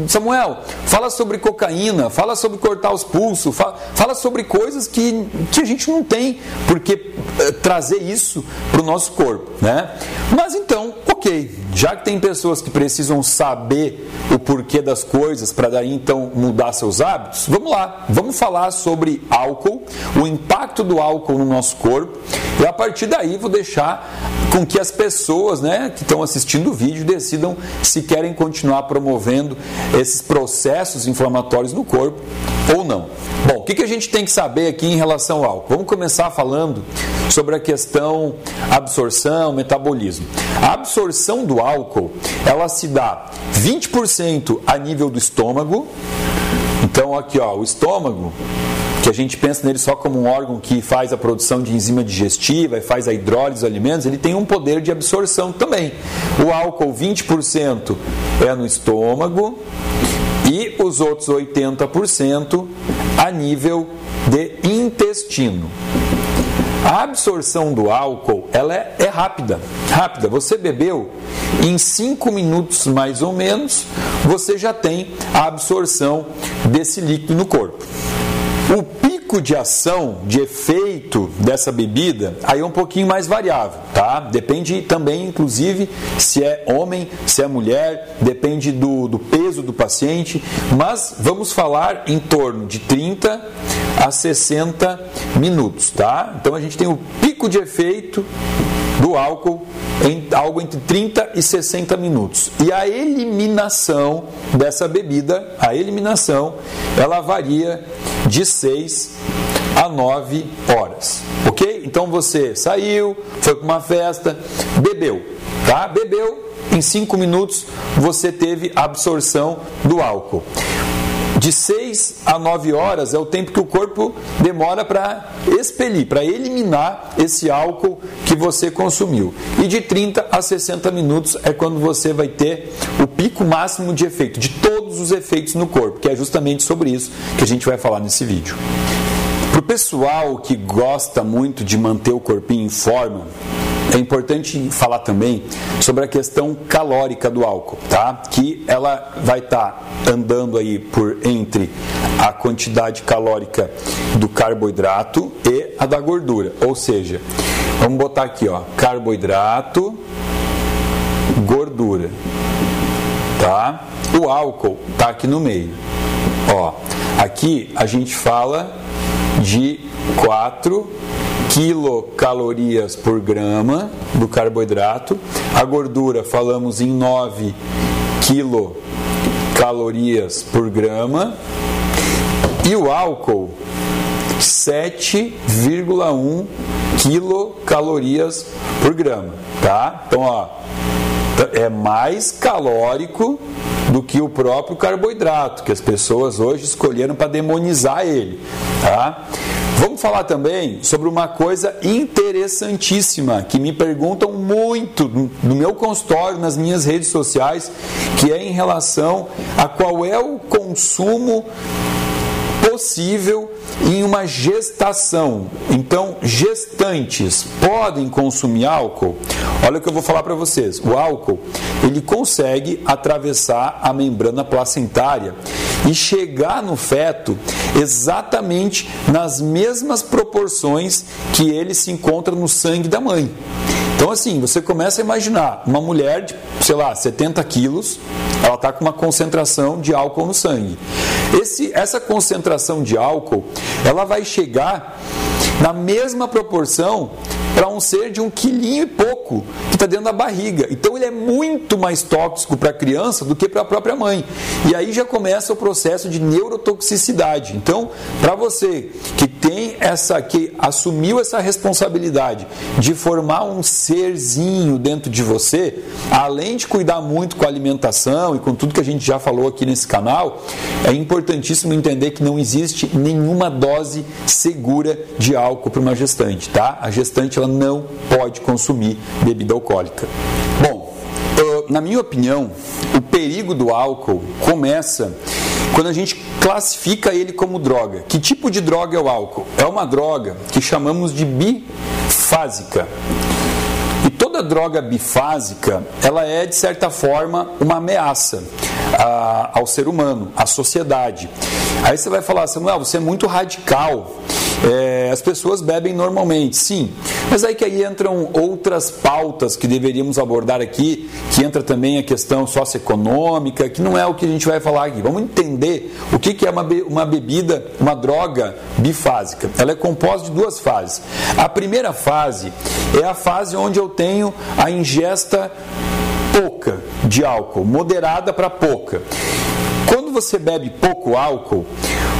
Samuel, fala sobre cocaína, fala sobre cortar os pulsos, fala, fala sobre coisas que, que a gente não tem porque é, trazer isso para o nosso corpo, né? Mas então, ok, já que tem pessoas que precisam saber o porquê das coisas para daí então mudar seus hábitos, vamos lá, vamos falar sobre álcool, o impacto do álcool no nosso corpo e a partir daí vou deixar com que as pessoas né, que estão assistindo o vídeo decidam se querem continuar promovendo esses processos inflamatórios no corpo ou não. Bom, o que, a gente tem que saber aqui em relação ao álcool? Vamos começar falando sobre a questão absorção, metabolismo. A absorção do álcool, ela se dá 20% a nível do estômago. Então aqui, ó, o estômago que a gente pensa nele só como um órgão que faz a produção de enzima digestiva e faz a hidrólise dos alimentos, ele tem um poder de absorção também. O álcool, 20% é no estômago e os outros 80% a nível de intestino. A absorção do álcool ela é, é, rápida, rápida. Você bebeu, em 5 minutos mais ou menos, você já tem a absorção desse líquido no corpo. O pico de ação, de efeito dessa bebida, aí é um pouquinho mais variável, tá? Depende também, inclusive, se é homem, se é mulher, depende do, do peso do paciente, mas vamos falar em torno de 30 a 60 minutos, tá? Então a gente tem o pico de efeito do álcool em algo entre 30 e 60 minutos. E a eliminação dessa bebida, a eliminação, ela varia de 6 a 9 horas. Ok? Então você saiu, foi para uma festa, bebeu, tá? Bebeu, em 5 minutos você teve absorção do álcool. De 6 a 9 horas é o tempo que o corpo demora para expelir, para eliminar esse álcool que você consumiu. E de 30 a 60 minutos é quando você vai ter o pico máximo de efeito, de todos os efeitos no corpo, que é justamente sobre isso que a gente vai falar nesse vídeo. Para o pessoal que gosta muito de manter o corpinho em forma, é importante falar também sobre a questão calórica do álcool, tá? Que ela vai estar tá andando aí por entre a quantidade calórica do carboidrato e a da gordura. Ou seja, vamos botar aqui, ó, carboidrato, gordura, tá? O álcool tá aqui no meio. Ó, aqui a gente fala de 4 quilocalorias por grama do carboidrato. A gordura falamos em 9 quilocalorias por grama. E o álcool, 7,1 quilocalorias por grama, tá? Então, ó, é mais calórico do que o próprio carboidrato, que as pessoas hoje escolheram para demonizar ele, tá? Vamos falar também sobre uma coisa interessantíssima que me perguntam muito no meu consultório, nas minhas redes sociais, que é em relação a qual é o consumo possível em uma gestação. Então, gestantes podem consumir álcool? Olha o que eu vou falar para vocês. O álcool, ele consegue atravessar a membrana placentária e chegar no feto exatamente nas mesmas proporções que ele se encontra no sangue da mãe. Então, assim, você começa a imaginar uma mulher de, sei lá, 70 quilos, ela está com uma concentração de álcool no sangue. Esse, essa concentração de álcool, ela vai chegar na mesma proporção para um ser de um quilinho e pouco que está dentro da barriga. Então ele é muito mais tóxico para a criança do que para a própria mãe. E aí já começa o processo de neurotoxicidade. Então, para você que tem essa que assumiu essa responsabilidade de formar um serzinho dentro de você, além de cuidar muito com a alimentação e com tudo que a gente já falou aqui nesse canal, é importantíssimo entender que não existe nenhuma dose segura de álcool para uma gestante, tá? A gestante ela não pode consumir bebida alcoólica. Bom, na minha opinião, o perigo do álcool começa quando a gente classifica ele como droga. Que tipo de droga é o álcool? É uma droga que chamamos de bifásica. E toda droga bifásica, ela é de certa forma uma ameaça a, ao ser humano, à sociedade. Aí você vai falar, Samuel, você é muito radical. É, as pessoas bebem normalmente, sim. Mas aí que aí entram outras pautas que deveríamos abordar aqui, que entra também a questão socioeconômica, que não é o que a gente vai falar aqui. Vamos entender o que, que é uma, be uma bebida, uma droga bifásica. Ela é composta de duas fases. A primeira fase é a fase onde eu tenho a ingesta pouca de álcool, moderada para pouca. Quando você bebe pouco álcool,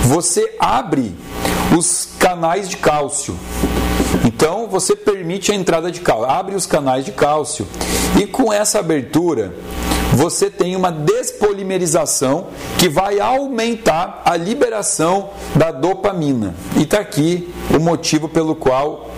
você abre os canais de cálcio. Então você permite a entrada de cálcio, abre os canais de cálcio. E com essa abertura, você tem uma despolimerização que vai aumentar a liberação da dopamina. E está aqui o motivo pelo qual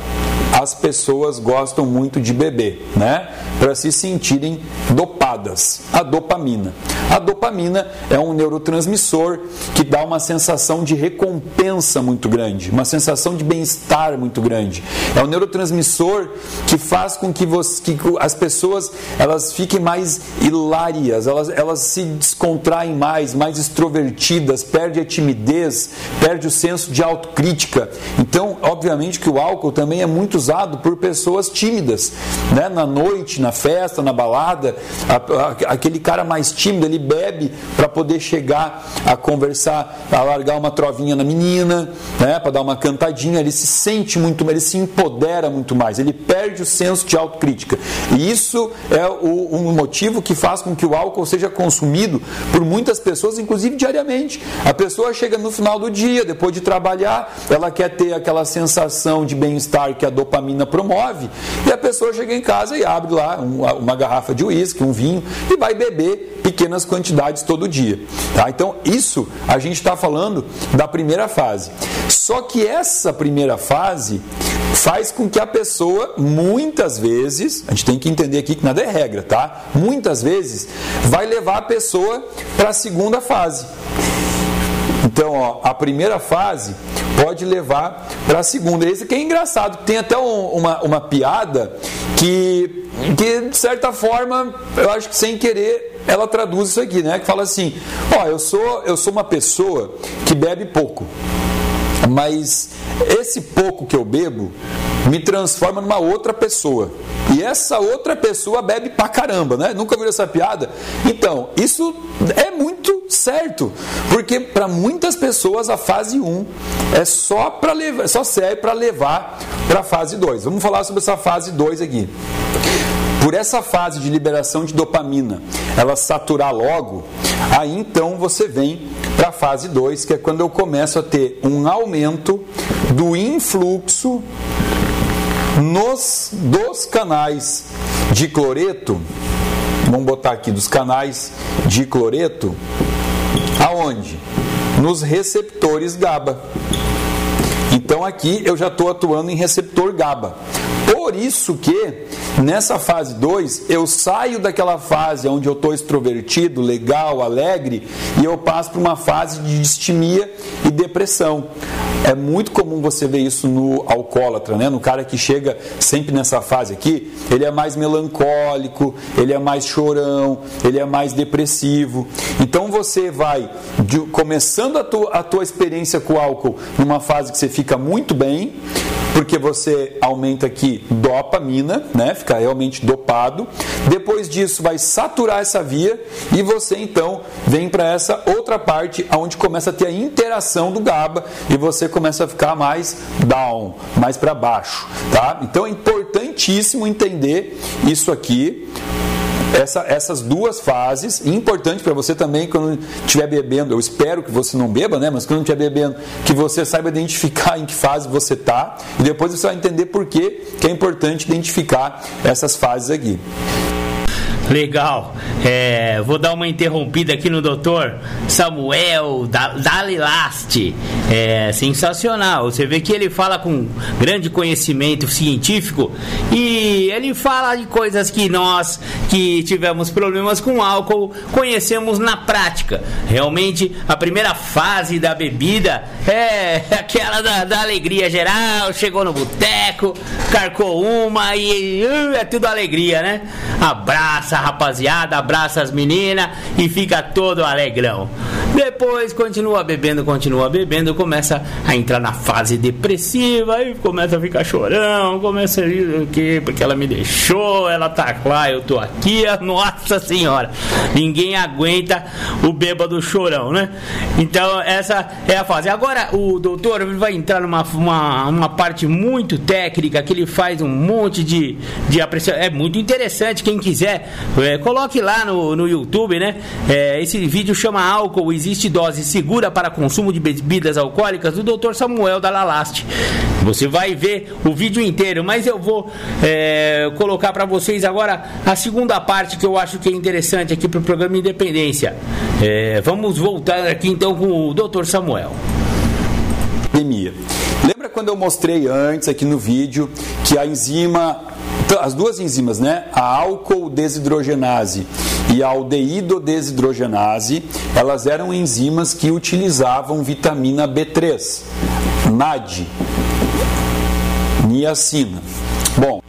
as pessoas gostam muito de beber, né? Para se sentirem dopadas. A dopamina. A dopamina é um neurotransmissor que dá uma sensação de recompensa muito grande, uma sensação de bem-estar muito grande. É um neurotransmissor que faz com que, você, que as pessoas elas fiquem mais hilárias, elas, elas se descontraem mais, mais extrovertidas, perde a timidez, perde o senso de autocrítica. Então, obviamente que o álcool também é muito usado por pessoas tímidas, né? na noite, na festa, na balada. A, a, aquele cara mais tímido, ele bebe para poder chegar a conversar, a largar uma trovinha na menina, né? para dar uma cantadinha. Ele se sente muito, ele se empodera muito mais, ele perde o senso de autocrítica. E isso é o, motivo que faz com que o álcool seja consumido por muitas pessoas, inclusive diariamente. A pessoa chega no final do dia, depois de trabalhar, ela quer ter aquela sensação de bem-estar que a dopamina dopamina promove, e a pessoa chega em casa e abre lá uma garrafa de uísque, um vinho, e vai beber pequenas quantidades todo dia. Tá? Então, isso a gente está falando da primeira fase. Só que essa primeira fase faz com que a pessoa, muitas vezes, a gente tem que entender aqui que nada é regra, tá? Muitas vezes vai levar a pessoa para a segunda fase. Então, ó, a primeira fase pode levar para a segunda. Esse que é engraçado, tem até um, uma, uma piada que, que, de certa forma, eu acho que sem querer, ela traduz isso aqui, né? Que fala assim: ó, eu sou, eu sou uma pessoa que bebe pouco. Mas esse pouco que eu bebo me transforma numa outra pessoa. E essa outra pessoa bebe pra caramba, né? Nunca viu essa piada? Então, isso é muito certo, porque para muitas pessoas a fase 1 é só para levar, só serve para levar para a fase 2. Vamos falar sobre essa fase 2 aqui. Por essa fase de liberação de dopamina, ela saturar logo, aí então você vem para a fase 2, que é quando eu começo a ter um aumento do influxo nos dos canais de cloreto, vamos botar aqui dos canais de cloreto, aonde? Nos receptores GABA. Então aqui eu já estou atuando em receptor GABA. Por isso que nessa fase 2 eu saio daquela fase onde eu estou extrovertido, legal, alegre e eu passo para uma fase de distimia e depressão. É muito comum você ver isso no alcoólatra, né? no cara que chega sempre nessa fase aqui. Ele é mais melancólico, ele é mais chorão, ele é mais depressivo. Então você vai de, começando a tua, a tua experiência com o álcool numa fase que você fica muito bem, porque você aumenta aqui dopamina, né? Fica realmente dopado. Depois disso vai saturar essa via e você então vem para essa outra parte onde começa a ter a interação do GABA e você começa a ficar mais down, mais para baixo, tá? Então é importantíssimo entender isso aqui essa, essas duas fases, importante para você também quando estiver bebendo, eu espero que você não beba, né? Mas quando estiver bebendo, que você saiba identificar em que fase você está e depois você vai entender por que, que é importante identificar essas fases aqui. Legal. É, vou dar uma interrompida aqui no doutor Samuel Dalilasti. É sensacional. Você vê que ele fala com grande conhecimento científico e ele fala de coisas que nós que tivemos problemas com álcool conhecemos na prática. Realmente, a primeira fase da bebida é aquela da, da alegria geral. Chegou no boteco, carcou uma e uh, é tudo alegria, né? Abraça rapaziada, abraça as meninas e fica todo alegrão. Depois continua bebendo, continua bebendo, começa a entrar na fase depressiva e começa a ficar chorão, começa a ir o quê? Porque ela me deixou, ela tá lá, eu tô aqui, nossa senhora. Ninguém aguenta o bêbado chorão, né? Então essa é a fase. Agora o doutor vai entrar numa uma, uma parte muito técnica que ele faz um monte de, de apreciação. É muito interessante, quem quiser é, coloque lá no, no YouTube, né? É, esse vídeo chama Álcool, existe dose segura para consumo de bebidas alcoólicas do Dr. Samuel da Lalaste. Você vai ver o vídeo inteiro, mas eu vou é, colocar para vocês agora a segunda parte que eu acho que é interessante aqui para o programa Independência. É, vamos voltar aqui então com o Dr. Samuel. Lembra quando eu mostrei antes aqui no vídeo que a enzima as duas enzimas, né, a álcool desidrogenase e a aldeído desidrogenase, elas eram enzimas que utilizavam vitamina B3, NAD, niacina. Bom,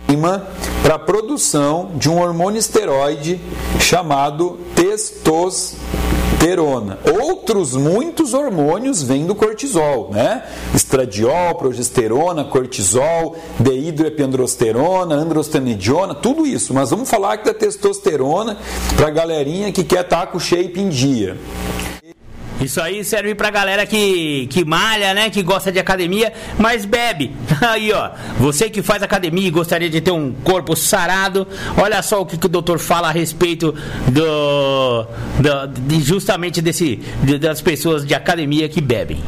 para a produção de um hormônio esteroide chamado testosterona testosterona. Outros muitos hormônios vêm do cortisol, né? Estradiol, progesterona, cortisol, deidroepiandrosterona, androstenediona, tudo isso. Mas vamos falar aqui da testosterona para a galerinha que quer estar com o shape em dia. Isso aí serve pra galera que, que malha, né? Que gosta de academia, mas bebe. Aí, ó. Você que faz academia e gostaria de ter um corpo sarado, olha só o que, que o doutor fala a respeito do, do de justamente desse, de, das pessoas de academia que bebem.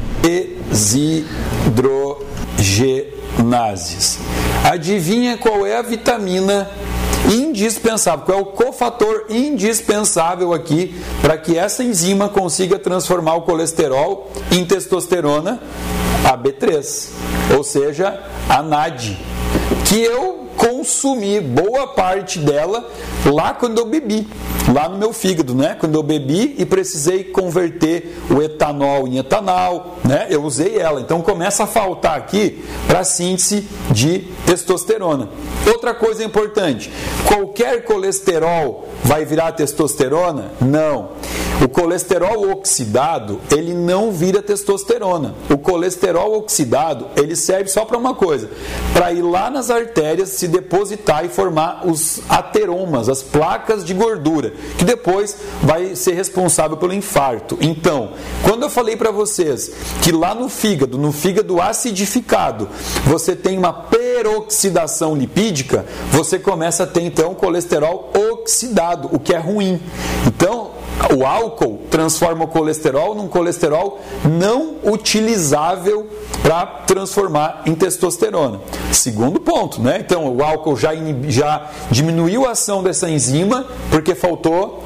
Desidrogenases. Adivinha qual é a vitamina indispensável, qual é o cofator indispensável aqui para que essa enzima consiga transformar o colesterol em testosterona, a B3, ou seja, a NAD, que eu consumi boa parte dela lá quando eu bebi, lá no meu fígado, né? Quando eu bebi e precisei converter o etanol em etanol, né? Eu usei ela. Então começa a faltar aqui para síntese de testosterona. Outra coisa importante: qualquer colesterol vai virar testosterona? Não. O colesterol oxidado, ele não vira testosterona. O colesterol oxidado, ele serve só para uma coisa, para ir lá nas artérias se depositar e formar os ateromas, as placas de gordura, que depois vai ser responsável pelo infarto. Então, quando eu falei para vocês que lá no fígado, no fígado acidificado, você tem uma peroxidação lipídica, você começa a ter então colesterol oxidado, o que é ruim. Então, o álcool transforma o colesterol num colesterol não utilizável para transformar em testosterona. Segundo ponto, né? Então, o álcool já, já diminuiu a ação dessa enzima porque faltou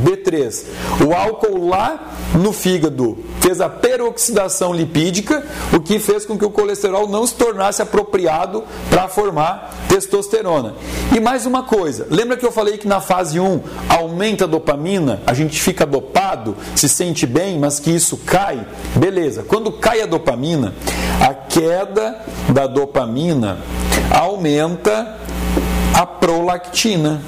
B3. O álcool lá no fígado fez a peroxidação lipídica, o que fez com que o colesterol não se tornasse apropriado para formar testosterona. E mais uma coisa, lembra que eu falei que na fase 1 aumenta a dopamina, a gente fica dopado, se sente bem, mas que isso cai? Beleza. Quando cai a dopamina, a queda da dopamina aumenta a prolactina.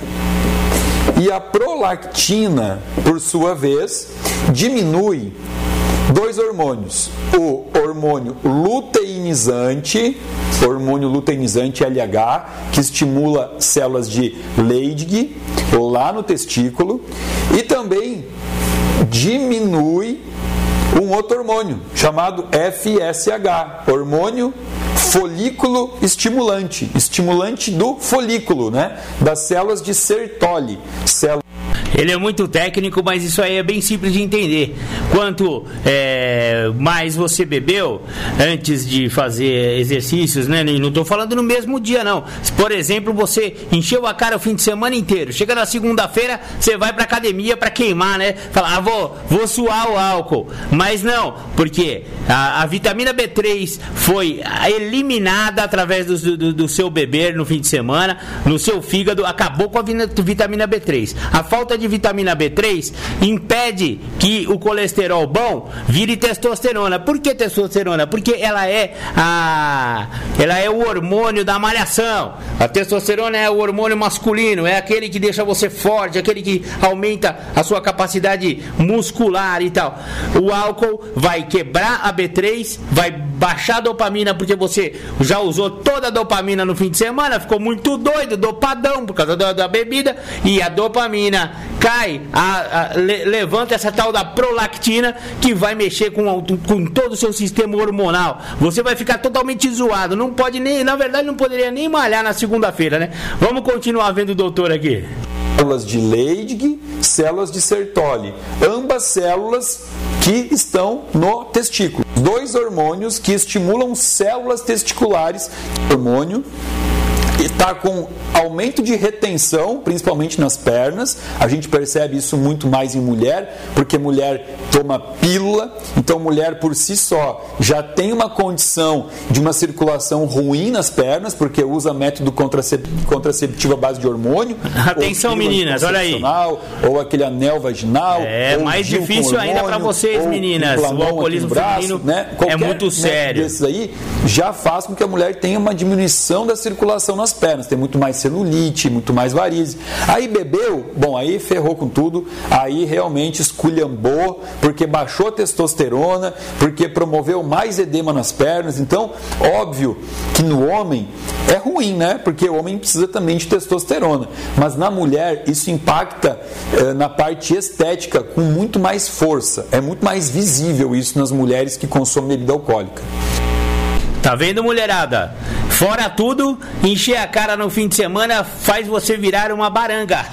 E a prolactina, por sua vez, diminui dois hormônios: o hormônio luteinizante, hormônio luteinizante LH, que estimula células de Leydig lá no testículo, e também diminui um outro hormônio chamado FSH, hormônio folículo estimulante, estimulante do folículo, né? Das células de Sertoli, células ele é muito técnico, mas isso aí é bem simples de entender. Quanto é, mais você bebeu antes de fazer exercícios, né? Não estou falando no mesmo dia, não. Por exemplo, você encheu a cara o fim de semana inteiro, chega na segunda-feira, você vai para academia para queimar, né? Falar, ah, vou, vou suar o álcool. Mas não, porque a, a vitamina B3 foi eliminada através do, do, do seu beber no fim de semana, no seu fígado, acabou com a vitamina B3. A falta de vitamina B3 impede que o colesterol bom vire testosterona. Por que testosterona? Porque ela é a ela é o hormônio da malhação. A testosterona é o hormônio masculino, é aquele que deixa você forte, aquele que aumenta a sua capacidade muscular e tal. O álcool vai quebrar a B3, vai baixar a dopamina porque você já usou toda a dopamina no fim de semana, ficou muito doido, dopadão por causa da, da bebida e a dopamina cai, a, a, le, levanta essa tal da prolactina que vai mexer com, com todo o seu sistema hormonal. Você vai ficar totalmente zoado. Não pode nem, na verdade, não poderia nem malhar na segunda-feira, né? Vamos continuar vendo o doutor aqui células de Leydig, células de Sertoli, ambas células que estão no testículo. Dois hormônios que estimulam células testiculares, hormônio está com aumento de retenção, principalmente nas pernas. A gente percebe isso muito mais em mulher, porque mulher toma pílula, então mulher por si só já tem uma condição de uma circulação ruim nas pernas, porque usa método contraceptivo à base de hormônio. Atenção, meninas, olha aí. Ou aquele anel vaginal. É mais difícil hormônio, ainda para vocês, meninas. O alcoolismo braço, feminino né? é muito sério. Desses aí já faz com que a mulher tenha uma diminuição da circulação nas pernas, tem muito mais celulite, muito mais varize. Aí bebeu, bom, aí ferrou com tudo, aí realmente esculhambou, porque baixou a testosterona, porque promoveu mais edema nas pernas. Então, óbvio que no homem é ruim, né? Porque o homem precisa também de testosterona. Mas na mulher, isso impacta eh, na parte estética com muito mais força. É muito mais visível isso nas mulheres que consomem bebida alcoólica. Tá vendo, mulherada? Fora tudo, encher a cara no fim de semana faz você virar uma baranga.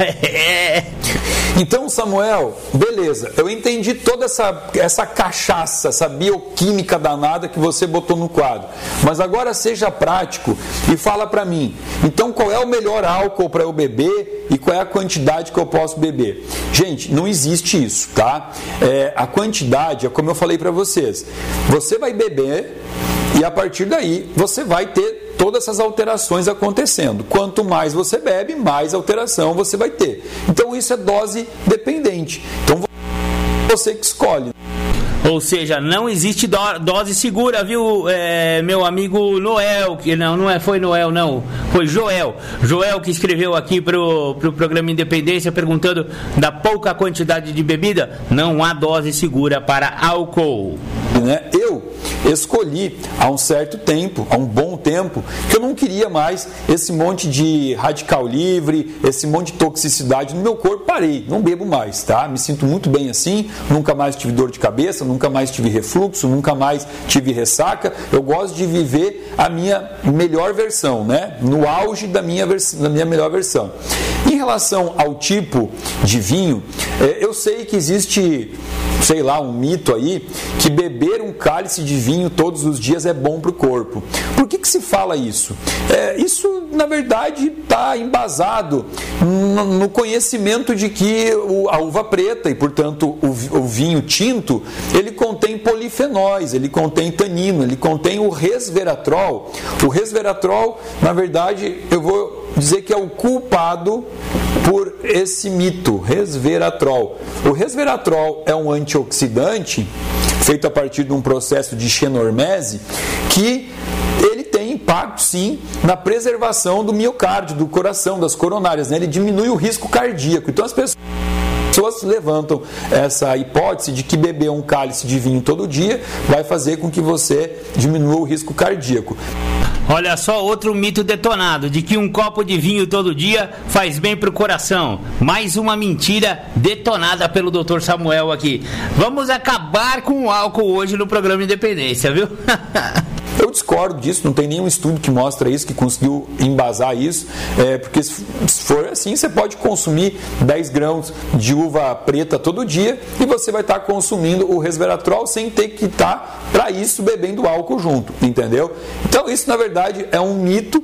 então, Samuel, beleza, eu entendi toda essa, essa cachaça, essa bioquímica danada que você botou no quadro. Mas agora seja prático e fala para mim. Então, qual é o melhor álcool para eu beber e qual é a quantidade que eu posso beber? Gente, não existe isso, tá? É, a quantidade é como eu falei para vocês. Você vai beber e a partir daí você vai ter todas essas alterações acontecendo. Quanto mais você bebe, mais alteração você vai ter. Então isso é dose dependente. Então você que escolhe. Ou seja, não existe do, dose segura, viu, é, meu amigo Noel, que não, não é, foi Noel, não, foi Joel. Joel que escreveu aqui pro, pro programa Independência perguntando da pouca quantidade de bebida, não há dose segura para álcool. Né? Eu escolhi há um certo tempo, há um bom tempo, que eu não queria mais esse monte de radical livre, esse monte de toxicidade no meu corpo. Parei, não bebo mais, tá? Me sinto muito bem assim, nunca mais tive dor de cabeça, nunca mais tive refluxo, nunca mais tive ressaca. Eu gosto de viver a minha melhor versão, né? No auge da minha, da minha melhor versão. Em relação ao tipo de vinho, é, eu sei que existe sei lá, um mito aí, que beber um cálice de vinho todos os dias é bom para o corpo. Por que, que se fala isso? É, isso, na verdade, está embasado no conhecimento de que a uva preta e, portanto, o, vinho tinto, ele contém polifenóis, ele contém tanino, ele contém o resveratrol. O resveratrol, na verdade, eu vou dizer que é o culpado por esse mito, resveratrol. O resveratrol é um antioxidante feito a partir de um processo de xenormese que ele tem impacto sim na preservação do miocárdio, do coração, das coronárias, né? ele diminui o risco cardíaco. Então as pessoas pessoas levantam essa hipótese de que beber um cálice de vinho todo dia vai fazer com que você diminua o risco cardíaco. Olha só outro mito detonado de que um copo de vinho todo dia faz bem pro coração. Mais uma mentira detonada pelo Dr. Samuel aqui. Vamos acabar com o álcool hoje no programa Independência, viu? Eu discordo disso, não tem nenhum estudo que mostra isso, que conseguiu embasar isso, é, porque se for assim, você pode consumir 10 grãos de uva preta todo dia e você vai estar consumindo o resveratrol sem ter que estar, para isso, bebendo álcool junto, entendeu? Então, isso na verdade é um mito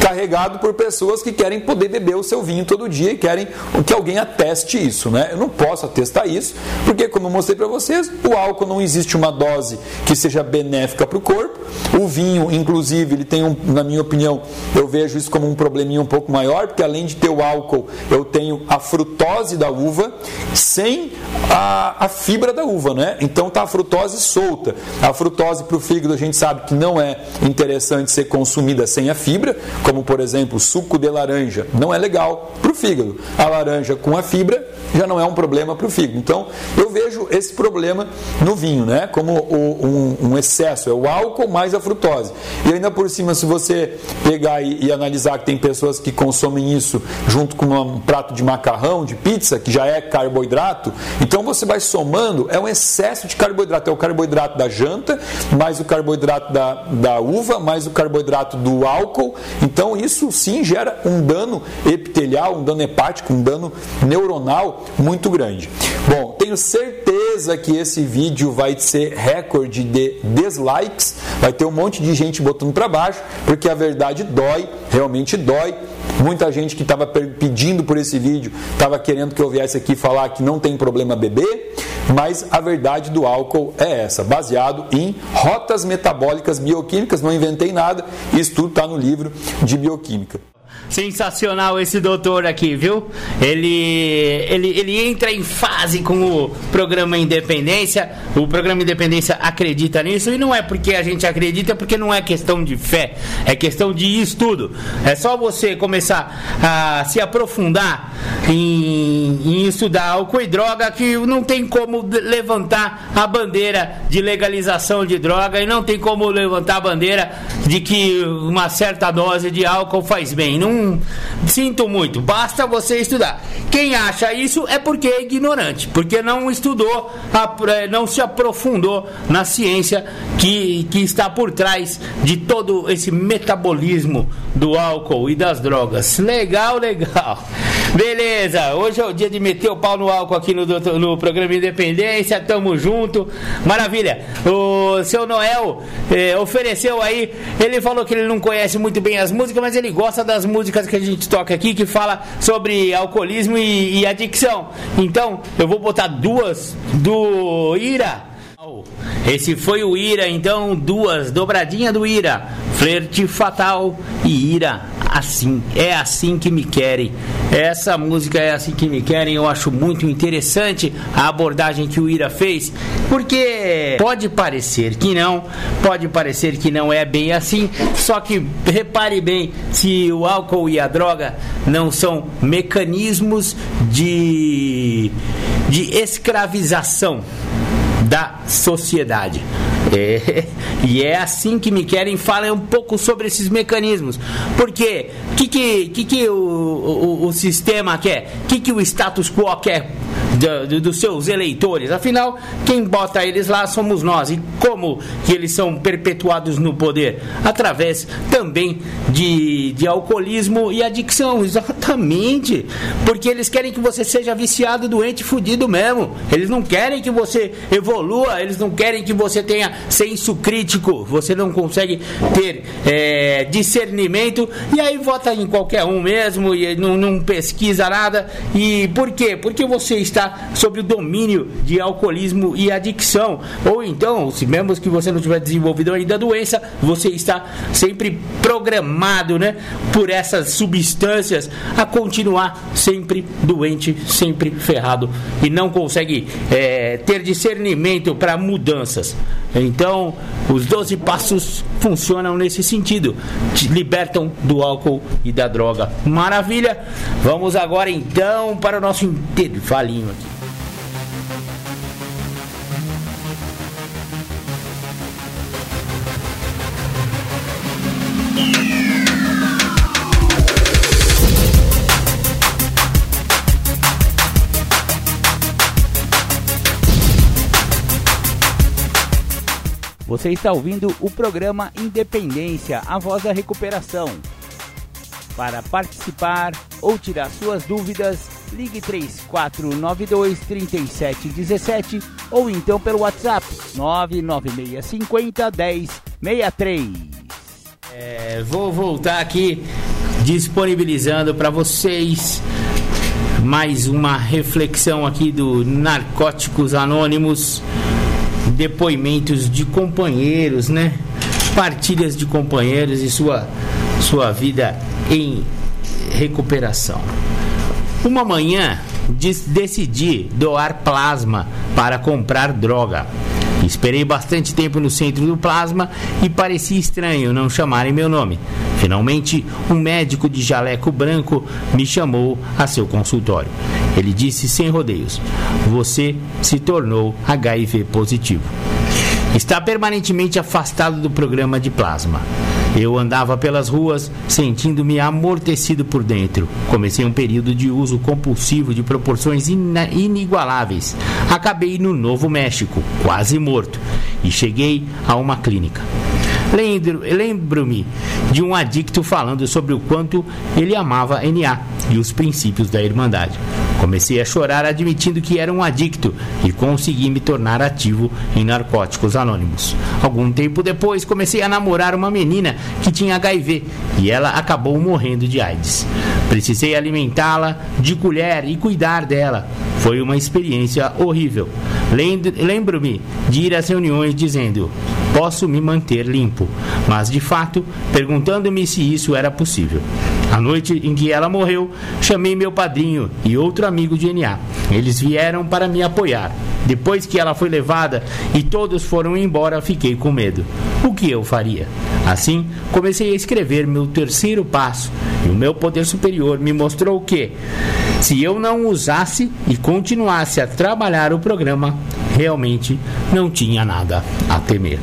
carregado por pessoas que querem poder beber o seu vinho todo dia e querem que alguém ateste isso, né? Eu não posso atestar isso, porque como eu mostrei para vocês, o álcool não existe uma dose que seja benéfica para o corpo. O vinho, inclusive, ele tem um, na minha opinião, eu vejo isso como um probleminha um pouco maior, porque além de ter o álcool, eu tenho a frutose da uva sem a, a fibra da uva, né? Então tá a frutose solta. A frutose para o fígado a gente sabe que não é interessante ser consumida sem a fibra, como por exemplo suco de laranja, não é legal para o fígado. A laranja com a fibra já não é um problema para o fígado. Então eu vejo esse problema no vinho, né? Como o, um, um, excesso, é o álcool mais frutose. E ainda por cima, se você pegar e, e analisar que tem pessoas que consomem isso junto com um prato de macarrão, de pizza, que já é carboidrato, então você vai somando, é um excesso de carboidrato. É o carboidrato da janta, mais o carboidrato da, da uva, mais o carboidrato do álcool. Então isso sim gera um dano epitelial, um dano hepático, um dano neuronal muito grande. Bom, tenho certeza que esse vídeo vai ser recorde de dislikes, vai ter um monte de gente botando para baixo, porque a verdade dói, realmente dói. Muita gente que estava pedindo por esse vídeo estava querendo que eu viesse aqui falar que não tem problema beber, mas a verdade do álcool é essa, baseado em rotas metabólicas bioquímicas, não inventei nada, isso tudo está no livro de bioquímica. Sensacional esse doutor aqui, viu? Ele, ele, ele entra em fase com o programa Independência. O programa Independência acredita nisso e não é porque a gente acredita, porque não é questão de fé, é questão de estudo. É só você começar a se aprofundar em, em estudar álcool e droga que não tem como levantar a bandeira de legalização de droga e não tem como levantar a bandeira de que uma certa dose de álcool faz bem. Não sinto muito, basta você estudar. Quem acha isso é porque é ignorante, porque não estudou, eh, não se aprofundou na ciência que, que está por trás de todo esse metabolismo do álcool e das drogas. Legal, legal. Beleza, hoje é o dia de meter o pau no álcool aqui no, no programa Independência, tamo junto. Maravilha. O seu Noel eh, ofereceu aí, ele falou que ele não conhece muito bem as músicas, mas ele gosta das músicas que a gente toca aqui que fala sobre alcoolismo e, e adicção. Então, eu vou botar duas do Ira. Esse foi o Ira, então, duas, dobradinha do Ira. Flerte fatal e Ira, assim. É assim que me querem. Essa música é assim que me querem. Eu acho muito interessante a abordagem que o Ira fez, porque pode parecer que não, pode parecer que não é bem assim. Só que repare bem se o álcool e a droga não são mecanismos de, de escravização da sociedade. É, e é assim que me querem falar um pouco sobre esses mecanismos. Porque o que, que, que, que o, o, o sistema quer? O que, que o status quo quer do, dos seus eleitores. Afinal, quem bota eles lá somos nós. E como que eles são perpetuados no poder? Através também de, de alcoolismo e adicção. Exatamente. Porque eles querem que você seja viciado, doente, fudido mesmo. Eles não querem que você evolua, eles não querem que você tenha senso crítico. Você não consegue ter é, discernimento e aí vota em qualquer um mesmo e não, não pesquisa nada. E por quê? Porque você está sobre o domínio de alcoolismo e adicção. Ou então, se mesmo que você não tiver desenvolvido ainda a doença, você está sempre programado, né, por essas substâncias a continuar sempre doente, sempre ferrado e não consegue é, ter discernimento para mudanças. Então, os 12 passos funcionam nesse sentido, te libertam do álcool e da droga. Maravilha! Vamos agora então para o nosso intervalinho aqui. Você está ouvindo o programa Independência, a voz da recuperação. Para participar ou tirar suas dúvidas, ligue 3492 3717 ou então pelo WhatsApp 99650 1063. É, vou voltar aqui disponibilizando para vocês mais uma reflexão aqui do Narcóticos Anônimos depoimentos de companheiros, né? Partilhas de companheiros e sua, sua vida em recuperação. Uma manhã decidi doar plasma para comprar droga. Esperei bastante tempo no centro do plasma e parecia estranho não chamarem meu nome. Finalmente, um médico de jaleco branco me chamou a seu consultório. Ele disse sem rodeios: Você se tornou HIV positivo. Está permanentemente afastado do programa de plasma. Eu andava pelas ruas sentindo-me amortecido por dentro. Comecei um período de uso compulsivo de proporções inigualáveis. Acabei no Novo México, quase morto, e cheguei a uma clínica. Lembro-me de um adicto falando sobre o quanto ele amava NA e os princípios da Irmandade. Comecei a chorar admitindo que era um adicto e consegui me tornar ativo em Narcóticos Anônimos. Algum tempo depois, comecei a namorar uma menina que tinha HIV e ela acabou morrendo de AIDS. Precisei alimentá-la de colher e cuidar dela. Foi uma experiência horrível. Lembro-me de ir às reuniões dizendo: posso me manter limpo, mas de fato, perguntando-me se isso era possível. A noite em que ela morreu, chamei meu padrinho e outro amigo de NA. Eles vieram para me apoiar. Depois que ela foi levada e todos foram embora, fiquei com medo. O que eu faria? Assim, comecei a escrever meu terceiro passo e o meu poder superior me mostrou que, se eu não usasse e continuasse a trabalhar o programa, realmente não tinha nada a temer.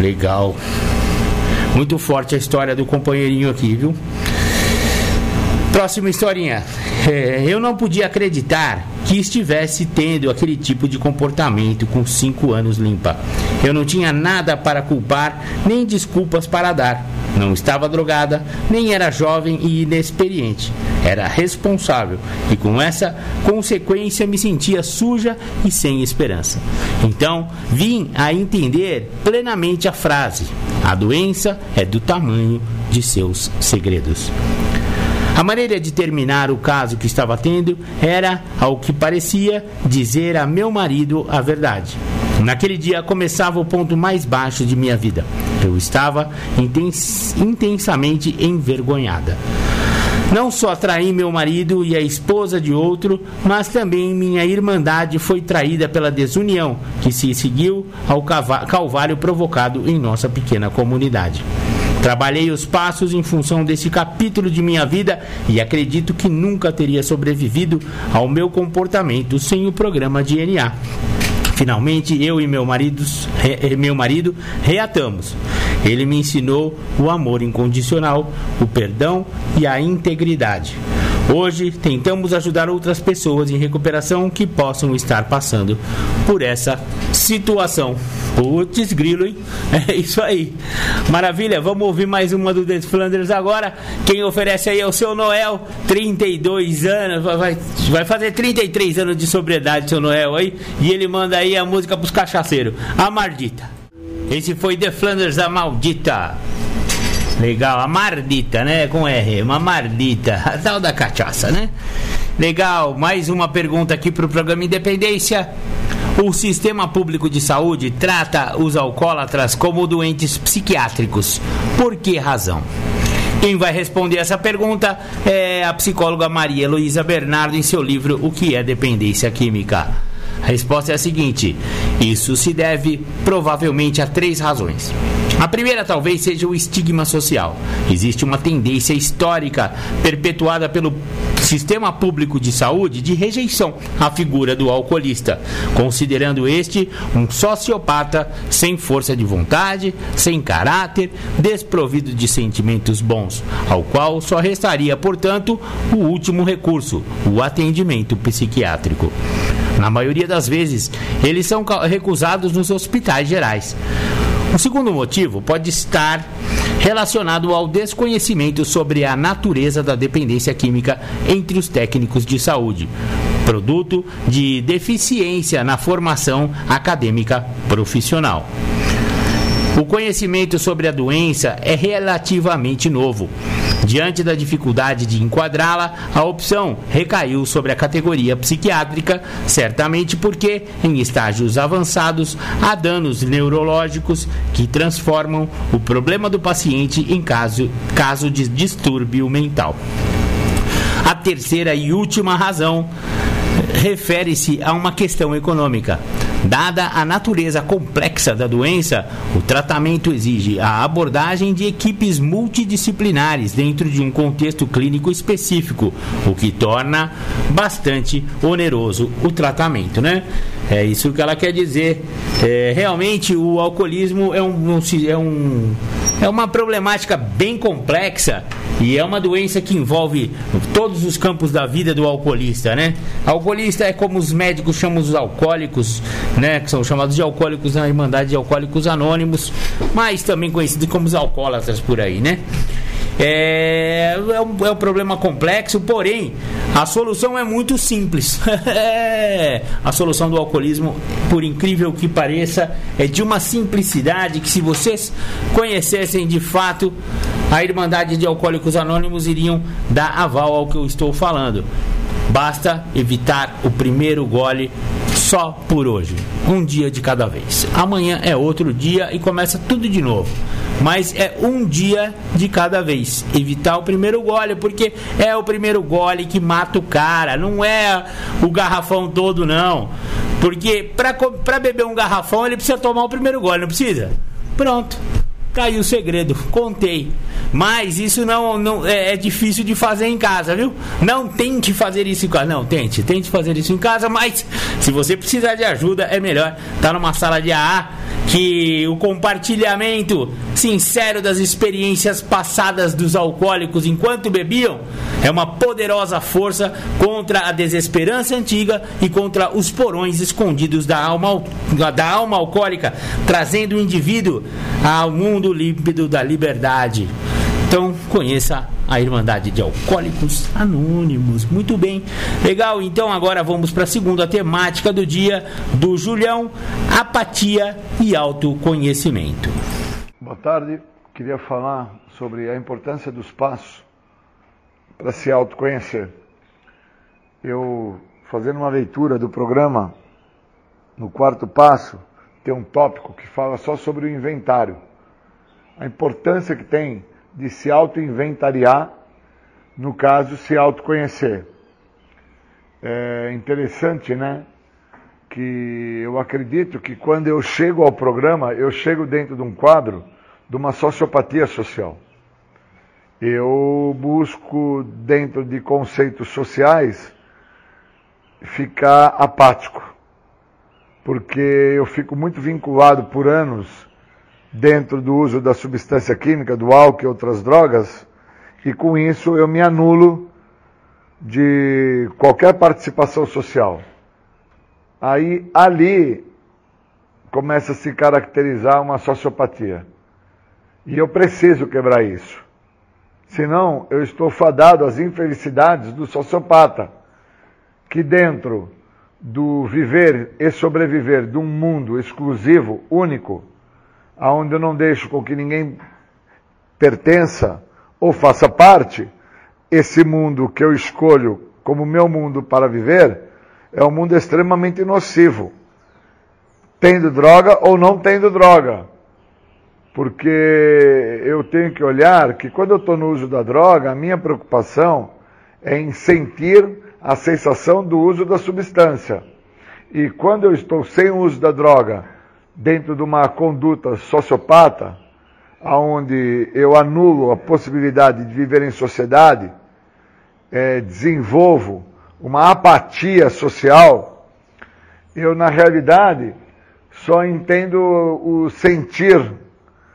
Legal. Muito forte a história do companheirinho aqui, viu? Próxima historinha. É, eu não podia acreditar que estivesse tendo aquele tipo de comportamento com cinco anos limpa. Eu não tinha nada para culpar, nem desculpas para dar. Não estava drogada, nem era jovem e inexperiente. Era responsável e com essa consequência me sentia suja e sem esperança. Então vim a entender plenamente a frase: a doença é do tamanho de seus segredos. A maneira de terminar o caso que estava tendo era, ao que parecia, dizer a meu marido a verdade. Naquele dia começava o ponto mais baixo de minha vida. Eu estava intens intensamente envergonhada. Não só traí meu marido e a esposa de outro, mas também minha irmandade foi traída pela desunião que se seguiu ao calvário provocado em nossa pequena comunidade. Trabalhei os passos em função desse capítulo de minha vida e acredito que nunca teria sobrevivido ao meu comportamento sem o programa de NA. Finalmente, eu e meu marido, meu marido reatamos. Ele me ensinou o amor incondicional, o perdão e a integridade. Hoje tentamos ajudar outras pessoas em recuperação que possam estar passando por essa situação. Putz, grilo, hein? É isso aí. Maravilha, vamos ouvir mais uma do The Flanders agora. Quem oferece aí é o seu Noel, 32 anos, vai, vai fazer 33 anos de sobriedade, seu Noel aí. E ele manda aí a música pros cachaceiros. A Mardita. Esse foi The Flanders, a maldita. Legal, a mardita, né? Com R, uma mardita, a tal da cachaça, né? Legal, mais uma pergunta aqui para o programa Independência. O sistema público de saúde trata os alcoólatras como doentes psiquiátricos. Por que razão? Quem vai responder essa pergunta é a psicóloga Maria Luísa Bernardo em seu livro O que é dependência química. A resposta é a seguinte: isso se deve provavelmente a três razões. A primeira talvez seja o estigma social. Existe uma tendência histórica perpetuada pelo sistema público de saúde de rejeição à figura do alcoolista, considerando este um sociopata sem força de vontade, sem caráter, desprovido de sentimentos bons, ao qual só restaria, portanto, o último recurso, o atendimento psiquiátrico. Na maioria das vezes, eles são recusados nos hospitais gerais. O segundo motivo pode estar relacionado ao desconhecimento sobre a natureza da dependência química entre os técnicos de saúde, produto de deficiência na formação acadêmica profissional. O conhecimento sobre a doença é relativamente novo. Diante da dificuldade de enquadrá-la, a opção recaiu sobre a categoria psiquiátrica, certamente porque, em estágios avançados, há danos neurológicos que transformam o problema do paciente em caso, caso de distúrbio mental. A terceira e última razão refere-se a uma questão econômica. Dada a natureza complexa da doença, o tratamento exige a abordagem de equipes multidisciplinares dentro de um contexto clínico específico, o que torna bastante oneroso o tratamento, né? É isso que ela quer dizer. É, realmente o alcoolismo é, um, é, um, é uma problemática bem complexa e é uma doença que envolve todos os campos da vida do alcoolista, né? Alcoolista é como os médicos chamam os alcoólicos, né? Que são chamados de alcoólicos na Irmandade de Alcoólicos Anônimos, mas também conhecidos como os alcoólatras por aí, né? É, é, um, é um problema complexo, porém, a solução é muito simples. A solução do alcoolismo, por incrível que pareça, é de uma simplicidade que, se vocês conhecessem de fato a Irmandade de Alcoólicos Anônimos, iriam dar aval ao que eu estou falando. Basta evitar o primeiro gole só por hoje. Um dia de cada vez. Amanhã é outro dia e começa tudo de novo. Mas é um dia de cada vez. Evitar o primeiro gole, porque é o primeiro gole que mata o cara. Não é o garrafão todo, não. Porque para beber um garrafão, ele precisa tomar o primeiro gole, não precisa? Pronto. Aí o segredo, contei. Mas isso não, não é, é, difícil de fazer em casa, viu? Não tente fazer isso em casa. Não, tente, tente fazer isso em casa, mas se você precisar de ajuda, é melhor estar tá numa sala de AA que o compartilhamento sincero das experiências passadas dos alcoólicos enquanto bebiam é uma poderosa força contra a desesperança antiga e contra os porões escondidos da alma, da alma alcoólica, trazendo o indivíduo ao mundo límpido da liberdade. Então, conheça a Irmandade de Alcoólicos Anônimos. Muito bem. Legal, então agora vamos para a segunda temática do dia do Julião: apatia e autoconhecimento. Boa tarde. Queria falar sobre a importância dos passos para se autoconhecer. Eu, fazendo uma leitura do programa, no quarto passo, tem um tópico que fala só sobre o inventário. A importância que tem de se auto-inventariar, no caso, se autoconhecer. É interessante, né? Que eu acredito que quando eu chego ao programa, eu chego dentro de um quadro de uma sociopatia social. Eu busco, dentro de conceitos sociais, ficar apático, porque eu fico muito vinculado por anos dentro do uso da substância química, do álcool e outras drogas, e com isso eu me anulo de qualquer participação social. Aí, ali, começa a se caracterizar uma sociopatia. E eu preciso quebrar isso. Senão, eu estou fadado às infelicidades do sociopata, que dentro do viver e sobreviver de um mundo exclusivo, único, aonde eu não deixo com que ninguém pertença ou faça parte, esse mundo que eu escolho como meu mundo para viver é um mundo extremamente nocivo. Tendo droga ou não tendo droga. Porque eu tenho que olhar que quando eu estou no uso da droga, a minha preocupação é em sentir a sensação do uso da substância. E quando eu estou sem o uso da droga, dentro de uma conduta sociopata, onde eu anulo a possibilidade de viver em sociedade, é, desenvolvo uma apatia social, eu na realidade só entendo o sentir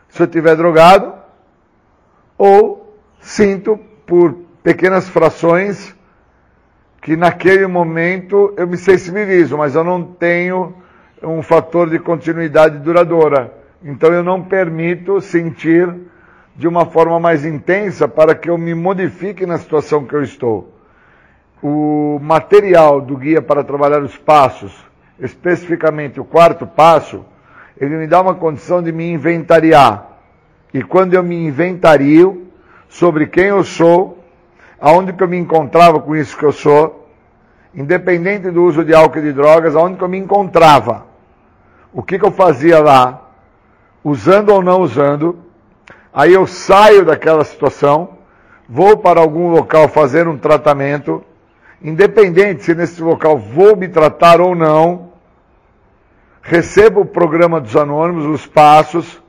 se eu estiver drogado ou sinto por pequenas frações que naquele momento eu me sensibilizo, mas eu não tenho um fator de continuidade duradoura. Então eu não permito sentir de uma forma mais intensa para que eu me modifique na situação que eu estou. O material do guia para trabalhar os passos, especificamente o quarto passo, ele me dá uma condição de me inventariar. E quando eu me inventario sobre quem eu sou, aonde que eu me encontrava com isso que eu sou, independente do uso de álcool e de drogas, aonde que eu me encontrava, o que que eu fazia lá, usando ou não usando, aí eu saio daquela situação, vou para algum local fazer um tratamento, independente se nesse local vou me tratar ou não, recebo o programa dos anônimos, os passos,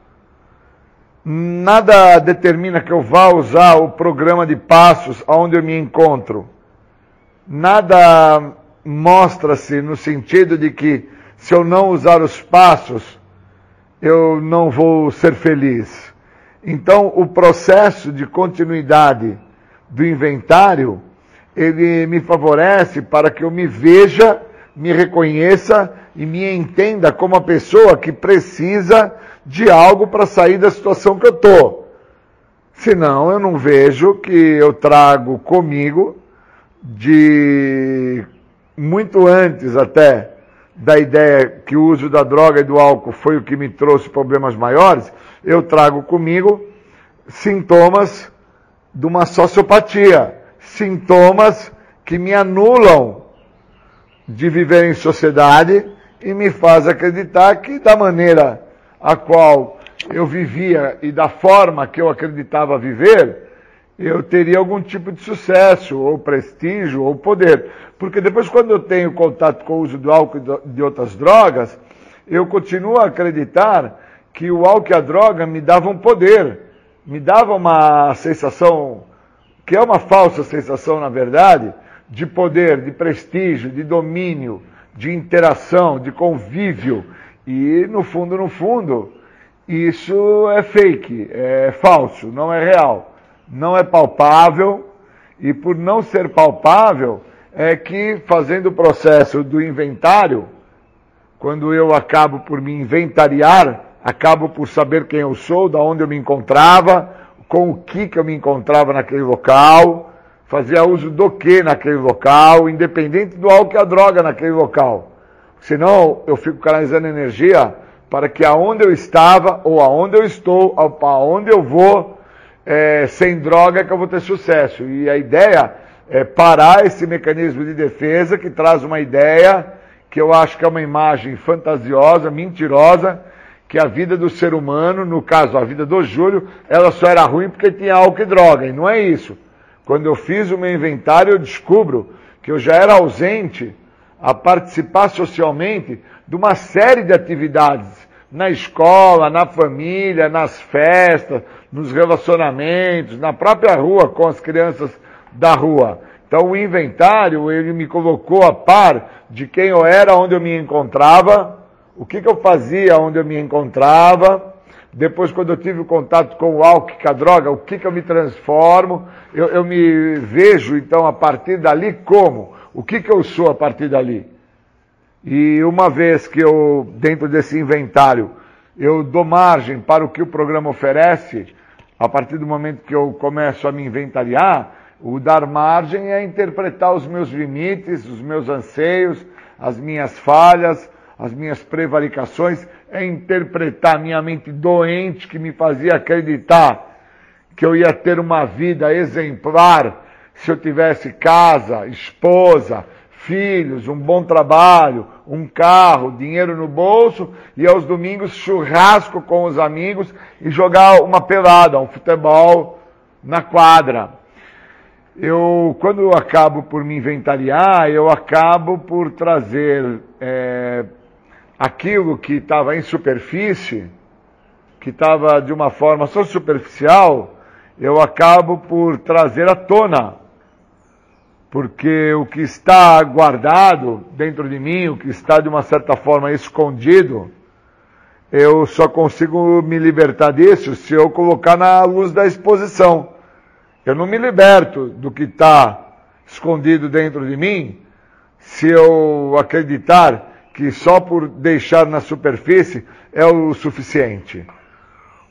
nada determina que eu vá usar o programa de passos onde eu me encontro. Nada mostra-se no sentido de que se eu não usar os passos, eu não vou ser feliz. Então, o processo de continuidade do inventário, ele me favorece para que eu me veja, me reconheça e me entenda como a pessoa que precisa de algo para sair da situação que eu estou. Senão eu não vejo que eu trago comigo de muito antes até da ideia que o uso da droga e do álcool foi o que me trouxe problemas maiores, eu trago comigo sintomas de uma sociopatia, sintomas que me anulam de viver em sociedade e me faz acreditar que da maneira a qual eu vivia e da forma que eu acreditava viver, eu teria algum tipo de sucesso, ou prestígio, ou poder. Porque depois, quando eu tenho contato com o uso do álcool e de outras drogas, eu continuo a acreditar que o álcool e a droga me davam poder, me davam uma sensação, que é uma falsa sensação, na verdade, de poder, de prestígio, de domínio, de interação, de convívio. E no fundo, no fundo, isso é fake, é falso, não é real, não é palpável. E por não ser palpável, é que fazendo o processo do inventário, quando eu acabo por me inventariar, acabo por saber quem eu sou, da onde eu me encontrava, com o que que eu me encontrava naquele local, fazia uso do que naquele local, independente do álcool e a droga naquele local. Senão eu fico canalizando energia para que aonde eu estava, ou aonde eu estou, aonde eu vou, é, sem droga, que eu vou ter sucesso. E a ideia é parar esse mecanismo de defesa que traz uma ideia que eu acho que é uma imagem fantasiosa, mentirosa, que a vida do ser humano, no caso a vida do Júlio, ela só era ruim porque tinha álcool e droga. E não é isso. Quando eu fiz o meu inventário, eu descubro que eu já era ausente a participar socialmente de uma série de atividades na escola, na família, nas festas, nos relacionamentos, na própria rua com as crianças da rua. Então o inventário, ele me colocou a par de quem eu era, onde eu me encontrava, o que, que eu fazia onde eu me encontrava, depois, quando eu tive contato com o álcool, com a droga, o que, que eu me transformo? Eu, eu me vejo, então, a partir dali como? O que, que eu sou a partir dali? E uma vez que eu, dentro desse inventário, eu dou margem para o que o programa oferece, a partir do momento que eu começo a me inventariar, o dar margem é interpretar os meus limites, os meus anseios, as minhas falhas, as minhas prevaricações, é interpretar minha mente doente que me fazia acreditar que eu ia ter uma vida exemplar se eu tivesse casa, esposa, filhos, um bom trabalho, um carro, dinheiro no bolso e aos domingos churrasco com os amigos e jogar uma pelada, um futebol na quadra. Eu, quando eu acabo por me inventariar, eu acabo por trazer é, aquilo que estava em superfície, que estava de uma forma só superficial, eu acabo por trazer à tona porque o que está guardado dentro de mim, o que está de uma certa forma escondido, eu só consigo me libertar disso se eu colocar na luz da exposição. Eu não me liberto do que está escondido dentro de mim se eu acreditar que só por deixar na superfície é o suficiente.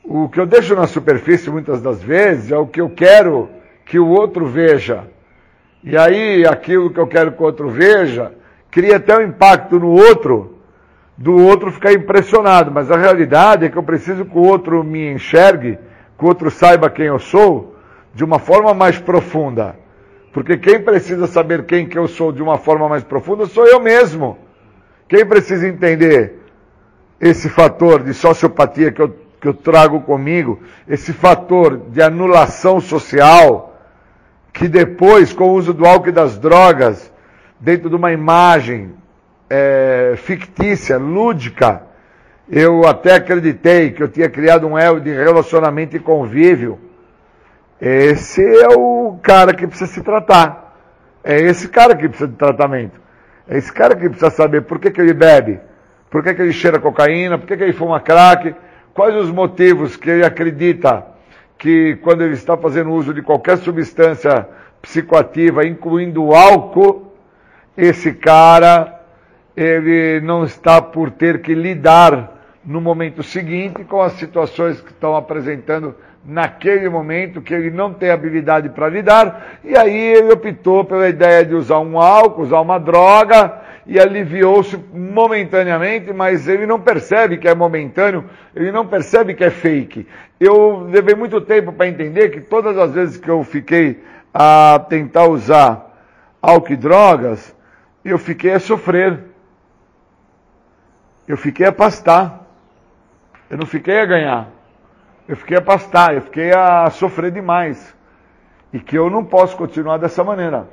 O que eu deixo na superfície muitas das vezes é o que eu quero que o outro veja. E aí aquilo que eu quero que o outro veja cria até um impacto no outro do outro ficar impressionado, mas a realidade é que eu preciso que o outro me enxergue, que o outro saiba quem eu sou, de uma forma mais profunda. Porque quem precisa saber quem que eu sou de uma forma mais profunda sou eu mesmo. Quem precisa entender esse fator de sociopatia que eu, que eu trago comigo, esse fator de anulação social, que depois, com o uso do álcool e das drogas, dentro de uma imagem é, fictícia, lúdica, eu até acreditei que eu tinha criado um elo de relacionamento e convívio. Esse é o cara que precisa se tratar. É esse cara que precisa de tratamento. É esse cara que precisa saber por que, que ele bebe, por que, que ele cheira cocaína, por que, que ele fuma crack, quais os motivos que ele acredita que quando ele está fazendo uso de qualquer substância psicoativa, incluindo álcool, esse cara ele não está por ter que lidar no momento seguinte com as situações que estão apresentando naquele momento, que ele não tem habilidade para lidar, e aí ele optou pela ideia de usar um álcool, usar uma droga, e aliviou-se momentaneamente, mas ele não percebe que é momentâneo, ele não percebe que é fake. Eu levei muito tempo para entender que todas as vezes que eu fiquei a tentar usar álcool e drogas, eu fiquei a sofrer eu fiquei a pastar. Eu não fiquei a ganhar. Eu fiquei a pastar, eu fiquei a sofrer demais. E que eu não posso continuar dessa maneira.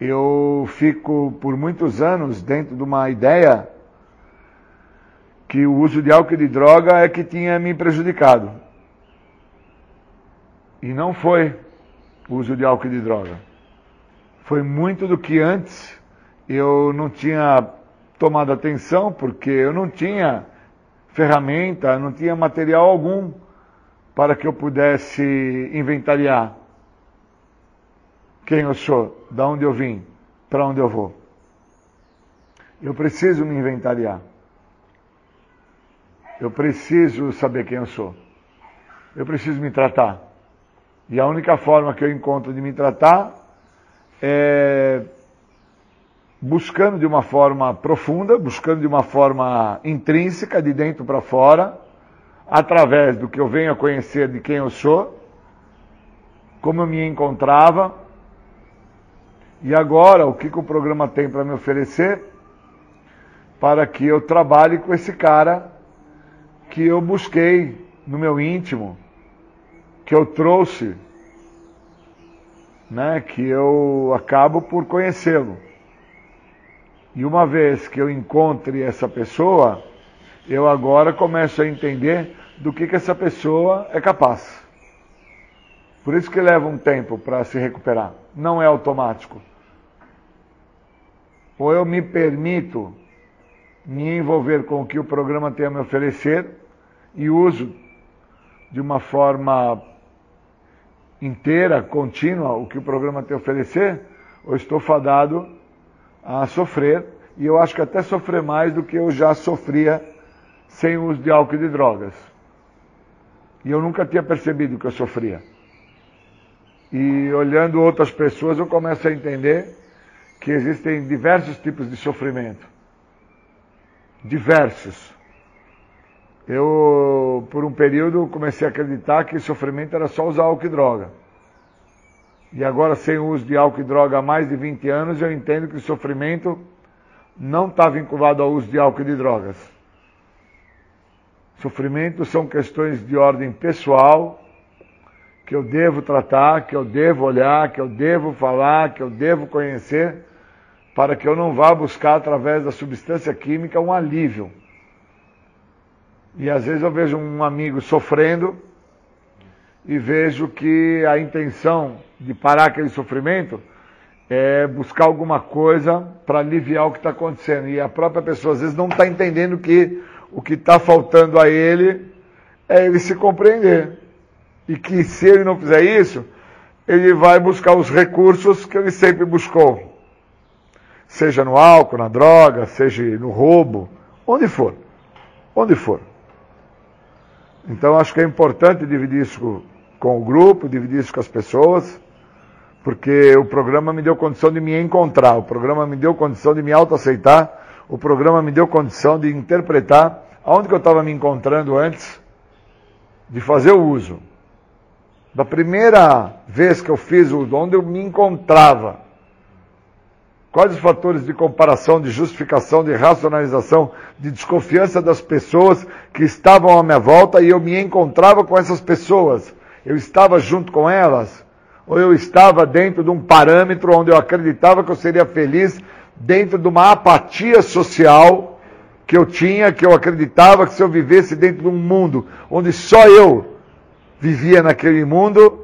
Eu fico por muitos anos dentro de uma ideia que o uso de álcool e de droga é que tinha me prejudicado. E não foi o uso de álcool e de droga. Foi muito do que antes eu não tinha tomado atenção porque eu não tinha ferramenta, não tinha material algum para que eu pudesse inventariar quem eu sou, da onde eu vim, para onde eu vou. Eu preciso me inventariar. Eu preciso saber quem eu sou. Eu preciso me tratar. E a única forma que eu encontro de me tratar é buscando de uma forma profunda, buscando de uma forma intrínseca, de dentro para fora, através do que eu venho a conhecer de quem eu sou, como eu me encontrava, e agora o que, que o programa tem para me oferecer para que eu trabalhe com esse cara que eu busquei no meu íntimo, que eu trouxe, né, que eu acabo por conhecê-lo. E uma vez que eu encontre essa pessoa, eu agora começo a entender do que, que essa pessoa é capaz. Por isso que leva um tempo para se recuperar. Não é automático. Ou eu me permito me envolver com o que o programa tem a me oferecer e uso de uma forma inteira, contínua, o que o programa tem a oferecer, ou estou fadado a sofrer, e eu acho que até sofrer mais do que eu já sofria sem o uso de álcool e de drogas. E eu nunca tinha percebido que eu sofria. E olhando outras pessoas, eu começo a entender que existem diversos tipos de sofrimento. Diversos. Eu, por um período, comecei a acreditar que sofrimento era só usar álcool e droga. E agora, sem o uso de álcool e droga há mais de 20 anos, eu entendo que o sofrimento não está vinculado ao uso de álcool e de drogas. Sofrimento são questões de ordem pessoal que eu devo tratar, que eu devo olhar, que eu devo falar, que eu devo conhecer, para que eu não vá buscar através da substância química um alívio. E às vezes eu vejo um amigo sofrendo e vejo que a intenção de parar aquele sofrimento é buscar alguma coisa para aliviar o que está acontecendo. E a própria pessoa às vezes não está entendendo que o que está faltando a ele é ele se compreender. E que se ele não fizer isso, ele vai buscar os recursos que ele sempre buscou. Seja no álcool, na droga, seja no roubo, onde for. Onde for. Então acho que é importante dividir isso com o grupo, dividir isso com as pessoas porque o programa me deu condição de me encontrar, o programa me deu condição de me autoaceitar, o programa me deu condição de interpretar aonde que eu estava me encontrando antes de fazer o uso. Da primeira vez que eu fiz o uso, onde eu me encontrava, quais os fatores de comparação, de justificação, de racionalização, de desconfiança das pessoas que estavam à minha volta e eu me encontrava com essas pessoas, eu estava junto com elas? Ou eu estava dentro de um parâmetro onde eu acreditava que eu seria feliz, dentro de uma apatia social que eu tinha, que eu acreditava que se eu vivesse dentro de um mundo onde só eu vivia naquele mundo,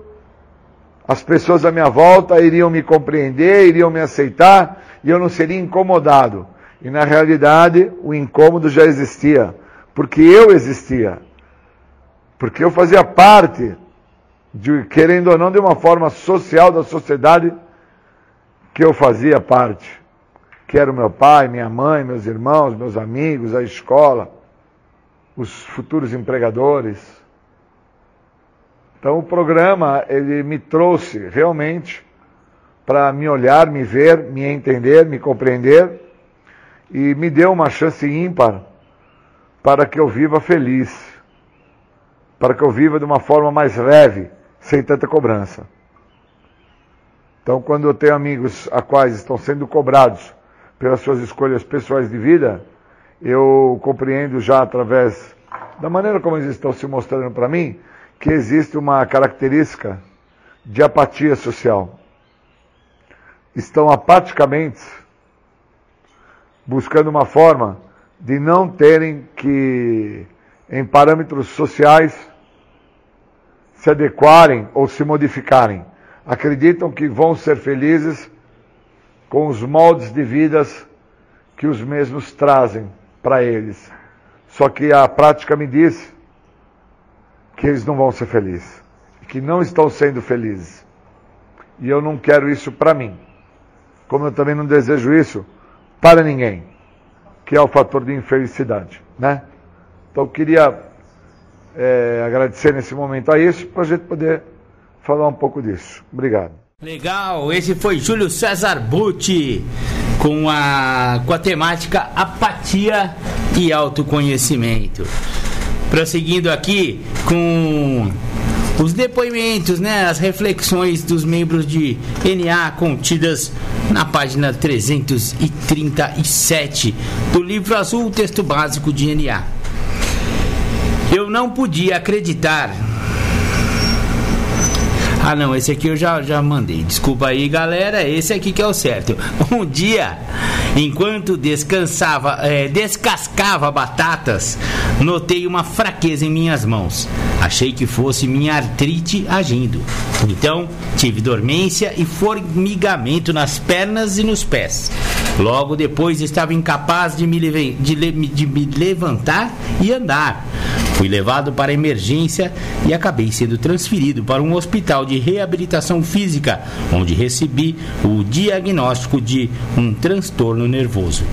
as pessoas à minha volta iriam me compreender, iriam me aceitar e eu não seria incomodado. E na realidade, o incômodo já existia, porque eu existia. Porque eu fazia parte de, querendo ou não, de uma forma social da sociedade que eu fazia parte. Que era o meu pai, minha mãe, meus irmãos, meus amigos, a escola, os futuros empregadores. Então o programa, ele me trouxe realmente para me olhar, me ver, me entender, me compreender e me deu uma chance ímpar para que eu viva feliz, para que eu viva de uma forma mais leve, sem tanta cobrança. Então, quando eu tenho amigos a quais estão sendo cobrados pelas suas escolhas pessoais de vida, eu compreendo já através da maneira como eles estão se mostrando para mim, que existe uma característica de apatia social. Estão apaticamente buscando uma forma de não terem que, em parâmetros sociais, se adequarem ou se modificarem. Acreditam que vão ser felizes com os moldes de vidas que os mesmos trazem para eles. Só que a prática me diz que eles não vão ser felizes, que não estão sendo felizes. E eu não quero isso para mim. Como eu também não desejo isso para ninguém, que é o fator de infelicidade, né? Então eu queria é, agradecer nesse momento a isso, para a gente poder falar um pouco disso. Obrigado. Legal, esse foi Júlio César Butti com a, com a temática apatia e autoconhecimento. Prosseguindo aqui com os depoimentos, né, as reflexões dos membros de NA contidas na página 337 do livro azul, texto básico de NA. Eu não podia acreditar. Ah não, esse aqui eu já, já mandei. Desculpa aí, galera. Esse aqui que é o certo. Um dia, enquanto descansava, é, descascava batatas, notei uma fraqueza em minhas mãos. Achei que fosse minha artrite agindo. Então, tive dormência e formigamento nas pernas e nos pés. Logo depois estava incapaz de me, de, de me levantar e andar. Fui levado para emergência e acabei sendo transferido para um hospital de reabilitação física, onde recebi o diagnóstico de um transtorno nervoso.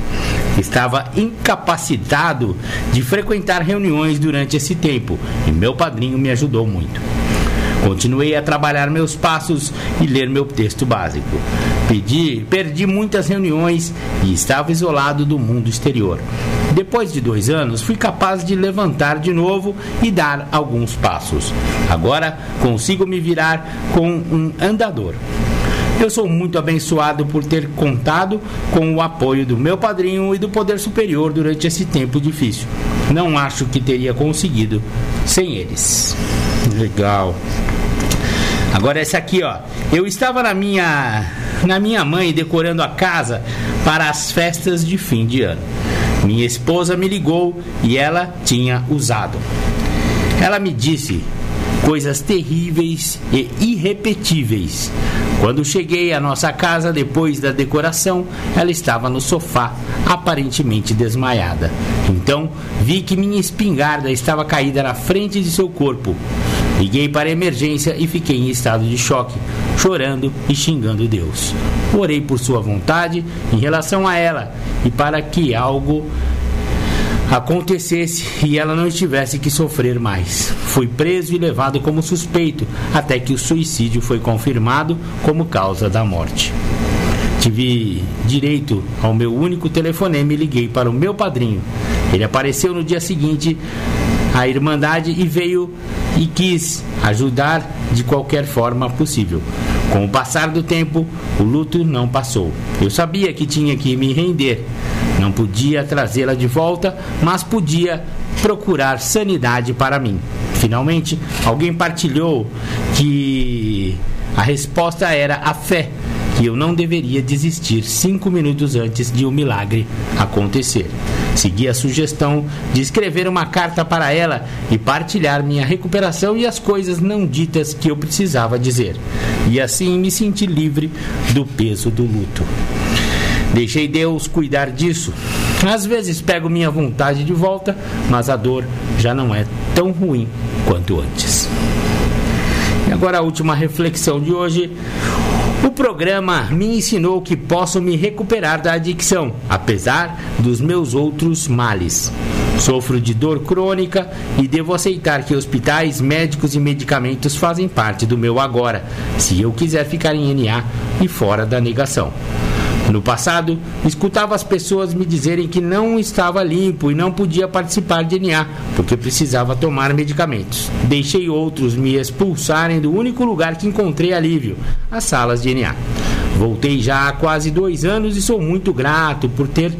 Estava incapacitado de frequentar reuniões durante esse tempo e meu padrinho me ajudou muito. Continuei a trabalhar meus passos e ler meu texto básico. Pedi, perdi muitas reuniões e estava isolado do mundo exterior. Depois de dois anos, fui capaz de levantar de novo e dar alguns passos. Agora consigo me virar com um andador. Eu sou muito abençoado por ter contado com o apoio do meu padrinho e do poder superior durante esse tempo difícil. Não acho que teria conseguido sem eles. Legal. Agora essa aqui, ó. Eu estava na minha na minha mãe decorando a casa para as festas de fim de ano. Minha esposa me ligou e ela tinha usado. Ela me disse coisas terríveis e irrepetíveis. Quando cheguei à nossa casa depois da decoração, ela estava no sofá, aparentemente desmaiada. Então vi que minha espingarda estava caída na frente de seu corpo. Liguei para a emergência e fiquei em estado de choque, chorando e xingando Deus. Orei por sua vontade em relação a ela e para que algo acontecesse e ela não tivesse que sofrer mais. Fui preso e levado como suspeito, até que o suicídio foi confirmado como causa da morte. Tive direito ao meu único telefonema e liguei para o meu padrinho. Ele apareceu no dia seguinte à Irmandade e veio e quis ajudar de qualquer forma possível. Com o passar do tempo, o luto não passou. Eu sabia que tinha que me render. Não podia trazê-la de volta, mas podia procurar sanidade para mim. Finalmente, alguém partilhou que a resposta era a fé que eu não deveria desistir cinco minutos antes de o um milagre acontecer. Segui a sugestão de escrever uma carta para ela e partilhar minha recuperação e as coisas não ditas que eu precisava dizer. E assim me senti livre do peso do luto. Deixei Deus cuidar disso. Às vezes pego minha vontade de volta, mas a dor já não é tão ruim quanto antes. E agora a última reflexão de hoje. O programa me ensinou que posso me recuperar da adicção, apesar dos meus outros males. Sofro de dor crônica e devo aceitar que hospitais, médicos e medicamentos fazem parte do meu agora, se eu quiser ficar em NA e fora da negação. No passado, escutava as pessoas me dizerem que não estava limpo e não podia participar de NA, porque precisava tomar medicamentos. Deixei outros me expulsarem do único lugar que encontrei alívio, as salas de NA. Voltei já há quase dois anos e sou muito grato por ter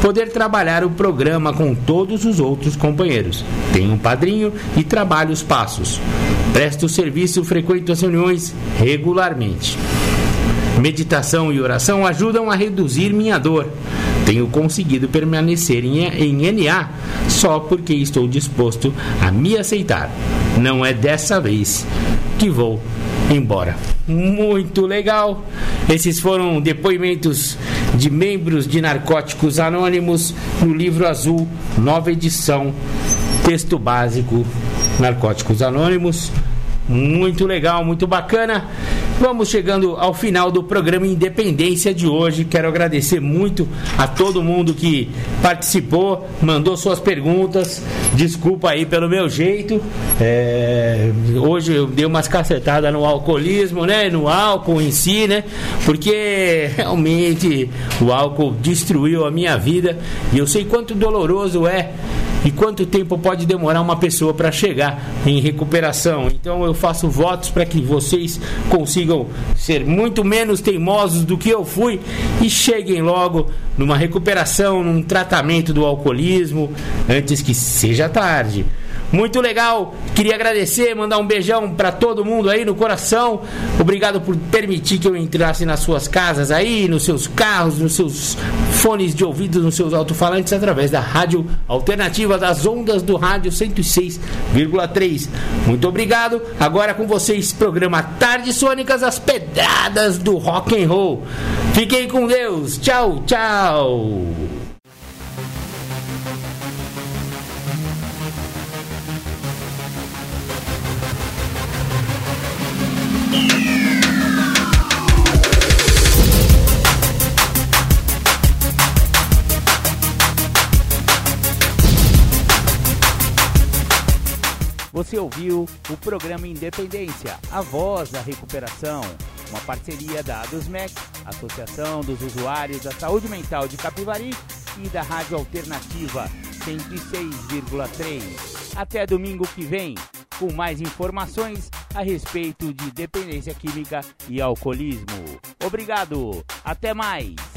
poder trabalhar o programa com todos os outros companheiros. Tenho um padrinho e trabalho os passos. Presto serviço, frequento as reuniões regularmente. Meditação e oração ajudam a reduzir minha dor. Tenho conseguido permanecer em NA só porque estou disposto a me aceitar. Não é dessa vez que vou embora. Muito legal. Esses foram depoimentos de membros de Narcóticos Anônimos no livro azul, nova edição, texto básico, Narcóticos Anônimos. Muito legal, muito bacana. Vamos chegando ao final do programa Independência de hoje. Quero agradecer muito a todo mundo que participou, mandou suas perguntas. Desculpa aí pelo meu jeito. É, hoje eu dei umas cacetadas no alcoolismo, né? No álcool em si, né? Porque realmente o álcool destruiu a minha vida e eu sei quanto doloroso é e quanto tempo pode demorar uma pessoa para chegar em recuperação. Então eu faço votos para que vocês consigam ser muito menos teimosos do que eu fui e cheguem logo numa recuperação, num tratamento do alcoolismo antes que seja tarde. Muito legal. Queria agradecer, mandar um beijão para todo mundo aí no coração. Obrigado por permitir que eu entrasse nas suas casas aí, nos seus carros, nos seus fones de ouvido, nos seus alto-falantes através da rádio alternativa das ondas do rádio 106,3. Muito obrigado. Agora com vocês, programa Tardes Sônicas, as pedradas do rock and roll. Fiquem com Deus. Tchau, tchau. Você ouviu o programa Independência, a voz da recuperação, uma parceria da ADUSMEC, Associação dos Usuários da Saúde Mental de Capivari e da Rádio Alternativa 106,3. Até domingo que vem, com mais informações a respeito de dependência química e alcoolismo. Obrigado, até mais!